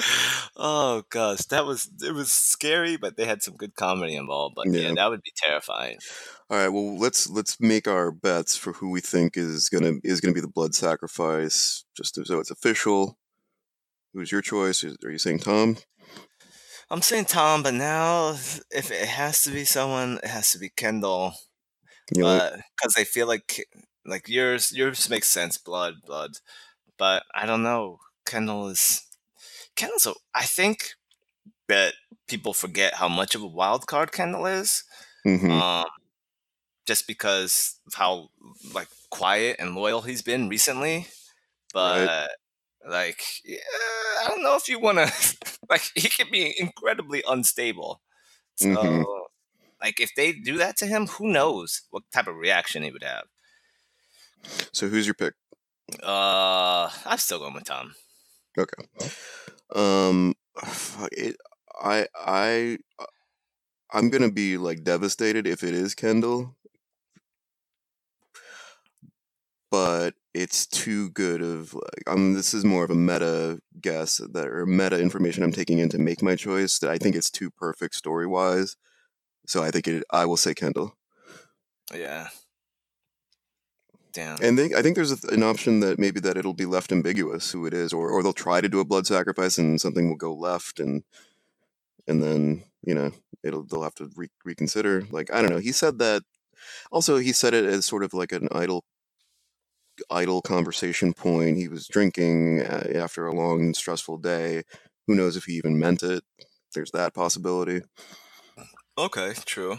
Oh gosh, that was it was scary, but they had some good comedy involved. But yeah, Yeah. that would be terrifying. All right, well, let's let's make our bets for who we think is gonna is gonna be the blood sacrifice, just so it's official. Who's your choice? Are you saying Tom? I'm saying Tom, but now if it has to be someone, it has to be Kendall. You know, because I feel like like yours yours makes sense, blood, blood. But I don't know. Kendall is Kendall's. I think that people forget how much of a wild card Kendall is. mhm. Um, just because of how like quiet and loyal he's been recently. But like, yeah, I don't know if you want to. like, he can be incredibly unstable. So, Mhm. like, if they do that to him, who knows what type of reaction he would have. So who's your pick? Uh, I'm still going with Tom. Okay. Um, it. I I uh, I'm gonna be like devastated if it is Kendall, but it's too good of like um. This is more of a meta guess that or meta information I'm taking in to make my choice. That I think it's too perfect story wise. So I think it. I will say Kendall, Yeah. Damn. and they, I think there's a, an option that maybe that it'll be left ambiguous who it is, or or they'll try to do a blood sacrifice and something will go left and and then you know it'll they'll have to re- reconsider. Like i don't know he said that also he said it as sort of like an idle idle conversation point. He was drinking uh, after a long and stressful day. Who knows if he even meant it? There's that possibility. Okay, true.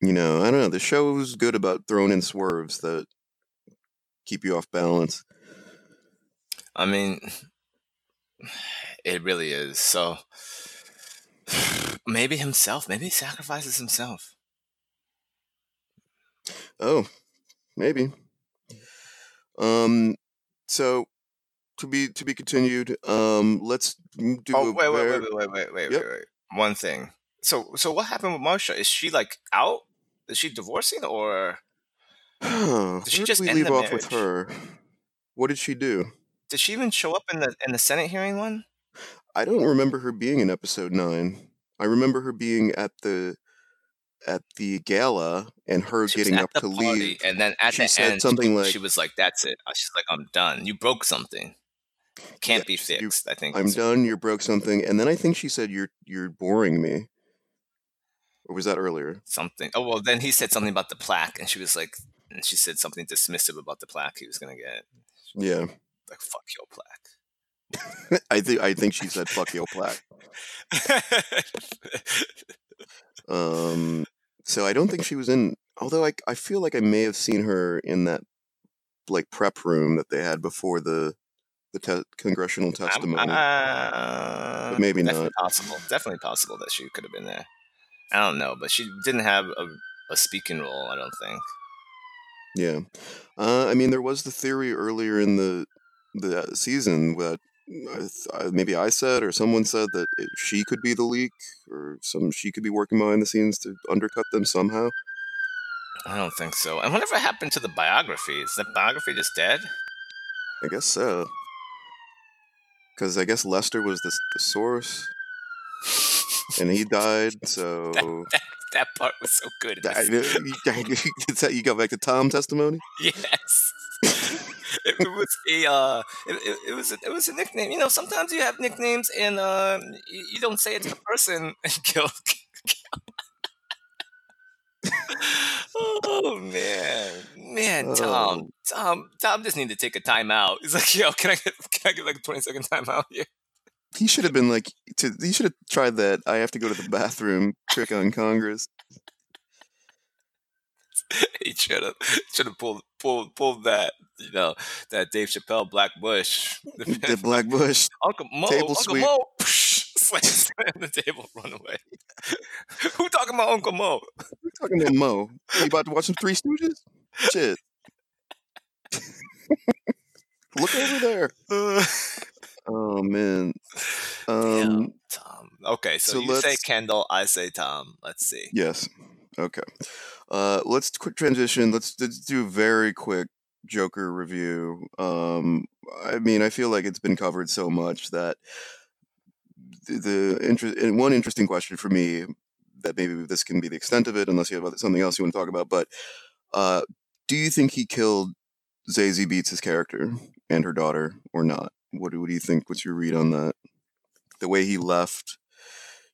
you know i don't know the show's good about throwing in swerves that keep you off balance I mean, it really is. So maybe himself. Maybe he sacrifices himself. Oh, maybe. Um, so to be to be continued. Um, let's do. oh a wait, wait, wait, wait, wait, wait, Yep. wait, wait. One thing. So, so what happened with Marcia? Is she like out? Is she divorcing or Did she did just we end leave off with her? What did she do? did she even show up in the in the Senate hearing one? I don't remember her being in episode nine. I remember her being at the at the gala and her She getting up to party, leave. and then at She the said end, something she, like- she was like, "That's it." She's like, "I'm done. You broke something. Can't be you- fixed." I think. I'm done. You broke something, and then I think she said, "You're you're boring me," or was that earlier? something. Oh well, then he said something about the plaque, and she was like, and she said something dismissive about the plaque he was gonna get. Yeah, Like, fuck your plaque. I think I think she said "fuck your plaque." Um, so I don't think she was in. Although I, I feel like I may have seen her in that like prep room that they had before the the te- congressional testimony. uh, maybe definitely not. possible. Definitely possible that she could have been there. I don't know, but she didn't have a, a speaking role. I don't think. Yeah, uh, I mean there was the theory earlier in the the season that I th- maybe I said or someone said that it, she could be the leak or some she could be working behind the scenes to undercut them somehow. I don't think so. And whatever happened to the biography? Is that biography just dead? I guess so. Because I guess Lester was the, the source, and he died. So that part was so good. I- you- that got back to Tom testimony. Yes. it, it was a uh, it, it, was a, it was a nickname. You know, sometimes you have nicknames and uh, you, you don't say it to the person oh man, man, Tom, Oh. Tom, Tom just need to take a time out. He's like, yo, can I get can I get like a twenty second time out here? He should have been like, to, he should have tried that. I have to go to the bathroom trick on Congress. he should have should have pulled pulled pulled that you know that Dave Chappelle Black Bush. The Black Bush. Uncle Mo, Table Uncle sweep. Mo, slam slam the table, run away. Who talking about Uncle Mo? We're talking about Mo. You about to watch some Three Stooges? Shit. Look over there. Oh man. Um. Tom. Okay, so, so you say Kendall, I say Tom. Let's see. Yes. Okay. Uh, let's quick transition. Let's, let's do a very quick Joker review. Um, I mean, I feel like it's been covered so much that the, the interest. And one interesting question for me that maybe this can be the extent of it, unless you have something else you want to talk about. But uh, do you think he killed Zazie Beetz' character and her daughter, or not? What do, what do you think? What's your read on that? The way he left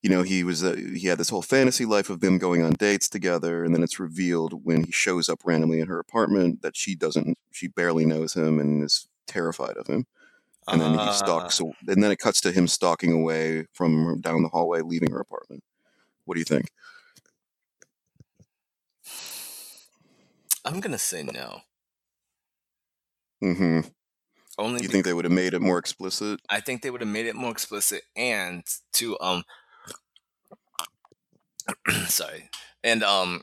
you know he was uh, he had this whole fantasy life of them going on dates together and then it's revealed when he shows up randomly in her apartment that she doesn't she barely knows him and is terrified of him and then he Uh, stalks and then it cuts to him stalking away from her down the hallway leaving her apartment what do you think I'm gonna say no. hmm Only you think they would have made it more explicit I think they would have made it more explicit and to um sorry. And um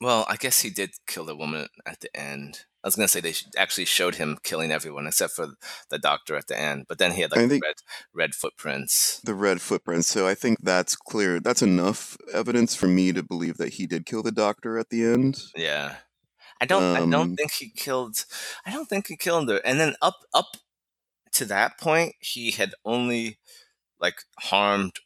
well, I guess he did kill the woman at the end. I was gonna say they actually showed him killing everyone except for the doctor at the end, but then he had like red red footprints. the red footprints so i think that's clear that's enough evidence for me to believe that he did kill the doctor at the end Yeah. I don't I Um, don't think he killed I don't think he killed her. And then up up to that point he had only like harmed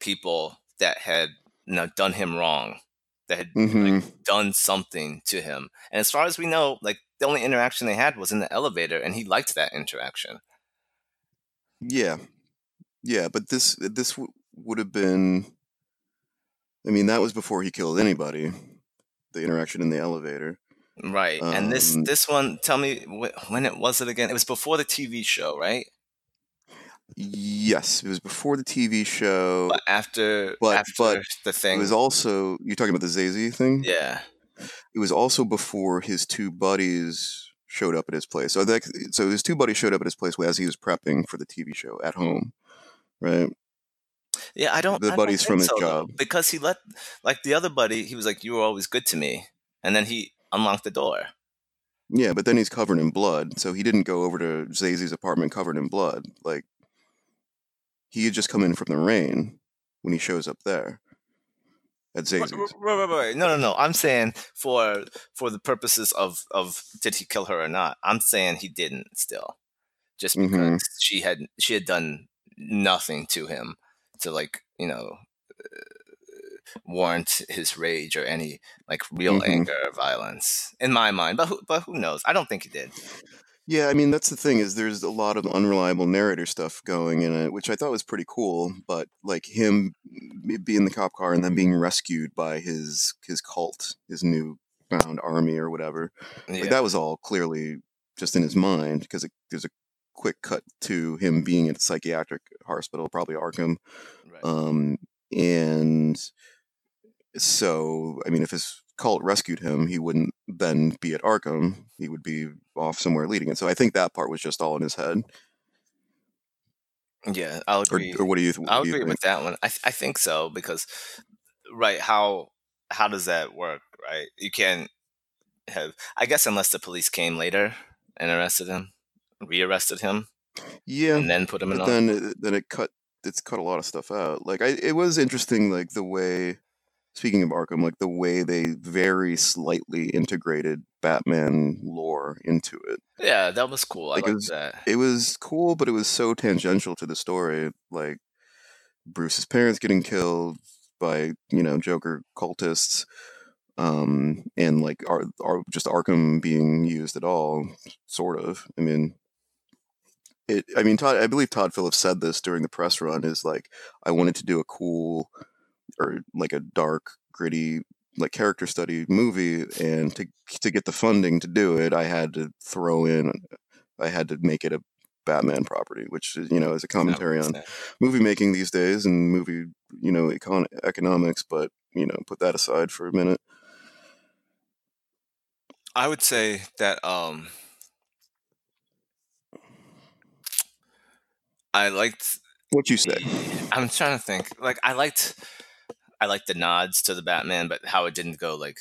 people that had you know done him wrong. That had hmm done something to him. And as far as we know, like the only interaction they had was in the elevator and he liked that interaction. Yeah, yeah, but this this w- would have been. I mean, that was before he killed anybody. The interaction in the elevator. Right. and this Um, this one tell me wh- when it was it again? It was before the TV show, right? Yes, it was before the TV show. But after But- after but the thing, It was also you're talking about the Zazie thing. yeah. It was also before his two buddies showed up at his place. So that so his two buddies showed up at his place as he was prepping for the TV show at home, right? Yeah, I don't. The I don't buddies think from his so, job. because he let like the other buddy. He was like, "You were always good to me," and then he unlocked the door. Yeah, but then he's covered in blood, so he didn't go over to Zazie's apartment covered in blood. Like he had just come in from the rain when he shows up there at Zazie's. right, right, right. No, no, no. I'm saying for for the purposes of of did he kill her or not? I'm saying he didn't. Still, just because Mhm. she had she had done nothing to him to like you know warrant his rage or any like real Mhm. anger or violence in my mind. But who, but who knows? I don't think he did. Yeah, I mean that's the thing is there's a lot of unreliable narrator stuff going in it, which I thought was pretty cool. But like him being the cop car and then being rescued by his his cult, his new found army or whatever, Yeah. like that was all clearly just in his mind because it, there's a quick cut to him being at a psychiatric hospital, probably Arkham, right. um, and so I mean if his cult rescued him, he wouldn't then be at Arkham. He would be off somewhere leading it. So I think that part was just all in his head. yeah, I'll agree. or what do you, what I'll do you agree think? with that one. I th- I think so because right how how does that work? Right, you can't have. I guess unless the police came later and arrested him, rearrested him, Yeah, and then put him in. then it, then it cut it's cut a lot of stuff out. Like I, it was interesting, like the way. Speaking of Arkham, like the way they very slightly integrated Batman lore into it. yeah, that was cool. I like, it was- that. It was cool, but it was so tangential to the story. Like Bruce's parents getting killed, by you know Joker cultists, um, and like are are just Arkham being used at all, sort of. I mean, it. I mean, Todd. I believe Todd Phillips said this during the press run. Is like I wanted to do a cool or like a dark, gritty like character study movie and to to get the funding to do it i had to throw in i had to make it a batman property which is you know is a commentary on movie making these days and movie you know econ- economics but you know put that aside for a minute. I would say that um i liked what you say? i'm trying to think like i liked I like the nods to the Batman, but how it didn't go like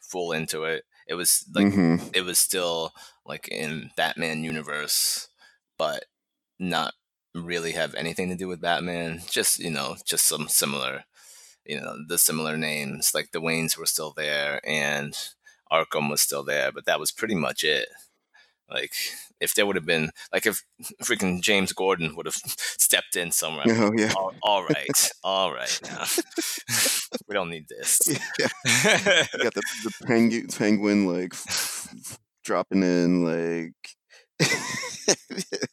full into it. It was like mm-hmm. it was still like in Batman universe, but not really have anything to do with Batman. Just you know, just some similar, you know, the similar names. Like the Waynes were still there, and Arkham was still there, but that was pretty much it. Like if there would have been like if freaking James Gordon would have stepped in somewhere. Oh yeah. all, all right, all right. Now. we don't need this. Yeah. you got the, the penguin, penguin like dropping in like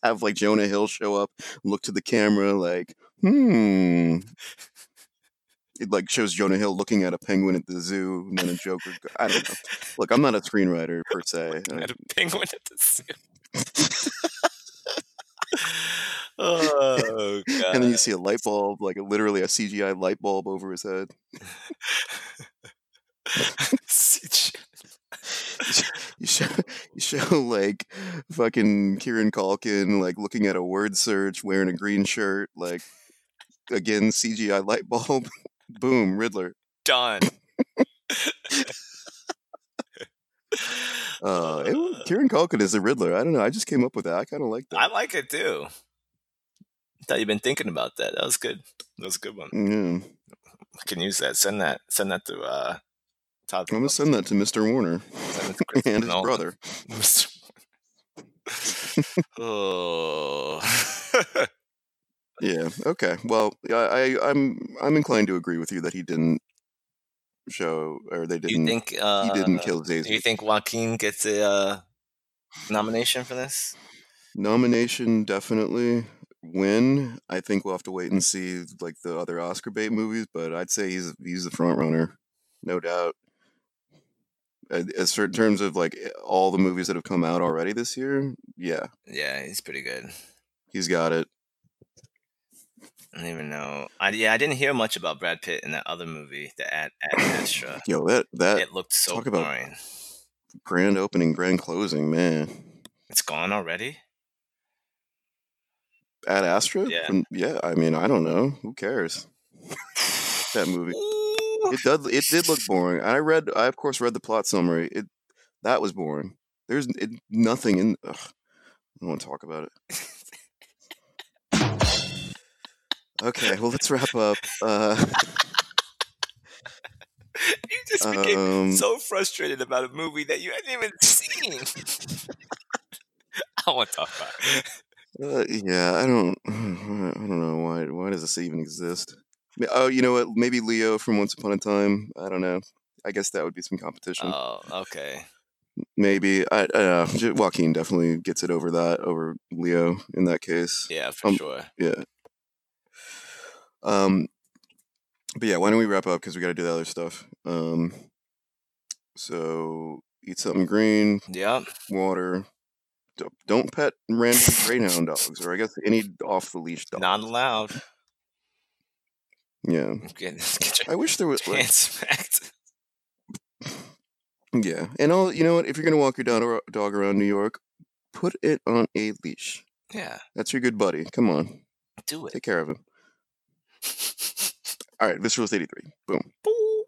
have like Jonah Hill show up, look to the camera like, hmm, it like shows Jonah Hill looking at a penguin at the zoo and then a Joker. I don't know. Look, I'm not a screenwriter per se. At a penguin at the zoo. oh god! And then you see a light bulb, like literally a CGI light bulb over his head. you show you show like fucking Kieran Culkin like looking at a word search, wearing a green shirt, like again CGI light bulb. Boom, Riddler. Done. uh, it, Kieran Culkin is a Riddler. I don't know. I just came up with that. I kind of like that. I like it too. Thought you've been thinking about that. That was good. That was a good one. Yeah. I can use that. Send that. Send that to uh, Todd. I'm gonna send that to Mr. Warner and his brother. oh. Yeah. Okay. Well, I, I I'm I'm inclined to agree with you that he didn't show or they didn't. You think uh, he didn't kill Zazie? Do you think Joaquin gets a uh, nomination for this? Nomination definitely. Win. I think we'll have to wait and see like the other Oscar bait movies, but I'd say he's he's the front runner, no doubt. As for in terms of like all the movies that have come out already this year, yeah, yeah, he's pretty good. He's got it. I don't even know. I, yeah, I didn't hear much about Brad Pitt in that other movie, the Ad, Ad Astra. Yo, that that it looked so talk boring. About grand opening, grand closing, man. It's gone already. Ad Astra? Yeah. Yeah. I mean, I don't know. Who cares? that movie. It does. It did look boring. I read. I of course read the plot summary. It that was boring. There's it, nothing in. Ugh, I don't want to talk about it. Okay, well, let's wrap up. Uh, you just became um, so frustrated about a movie that you hadn't even seen. I want to talk about it. Uh, yeah, I don't. I don't know why. Why does this even exist? Oh, you know what? Maybe Leo from Once Upon a Time. I don't know. I guess that would be some competition. Oh, okay. Maybe I, I. Joaquin definitely gets it over that over Leo in that case. Yeah, for um, sure. Yeah, um, but yeah, why don't we wrap up because we got to do the other stuff. Um, so eat something green. Yeah. Water. Don't don't pet random greyhound dogs, or I guess any off the leash dog. Not allowed. Yeah. Get, get I wish there was. Like, yeah, and all you know what? If you're gonna walk your dog, dog around New York, put it on a leash. Yeah. That's your good buddy. Come on. Do it. Take care of him. All right, Viscerals 83. Boom. Boom.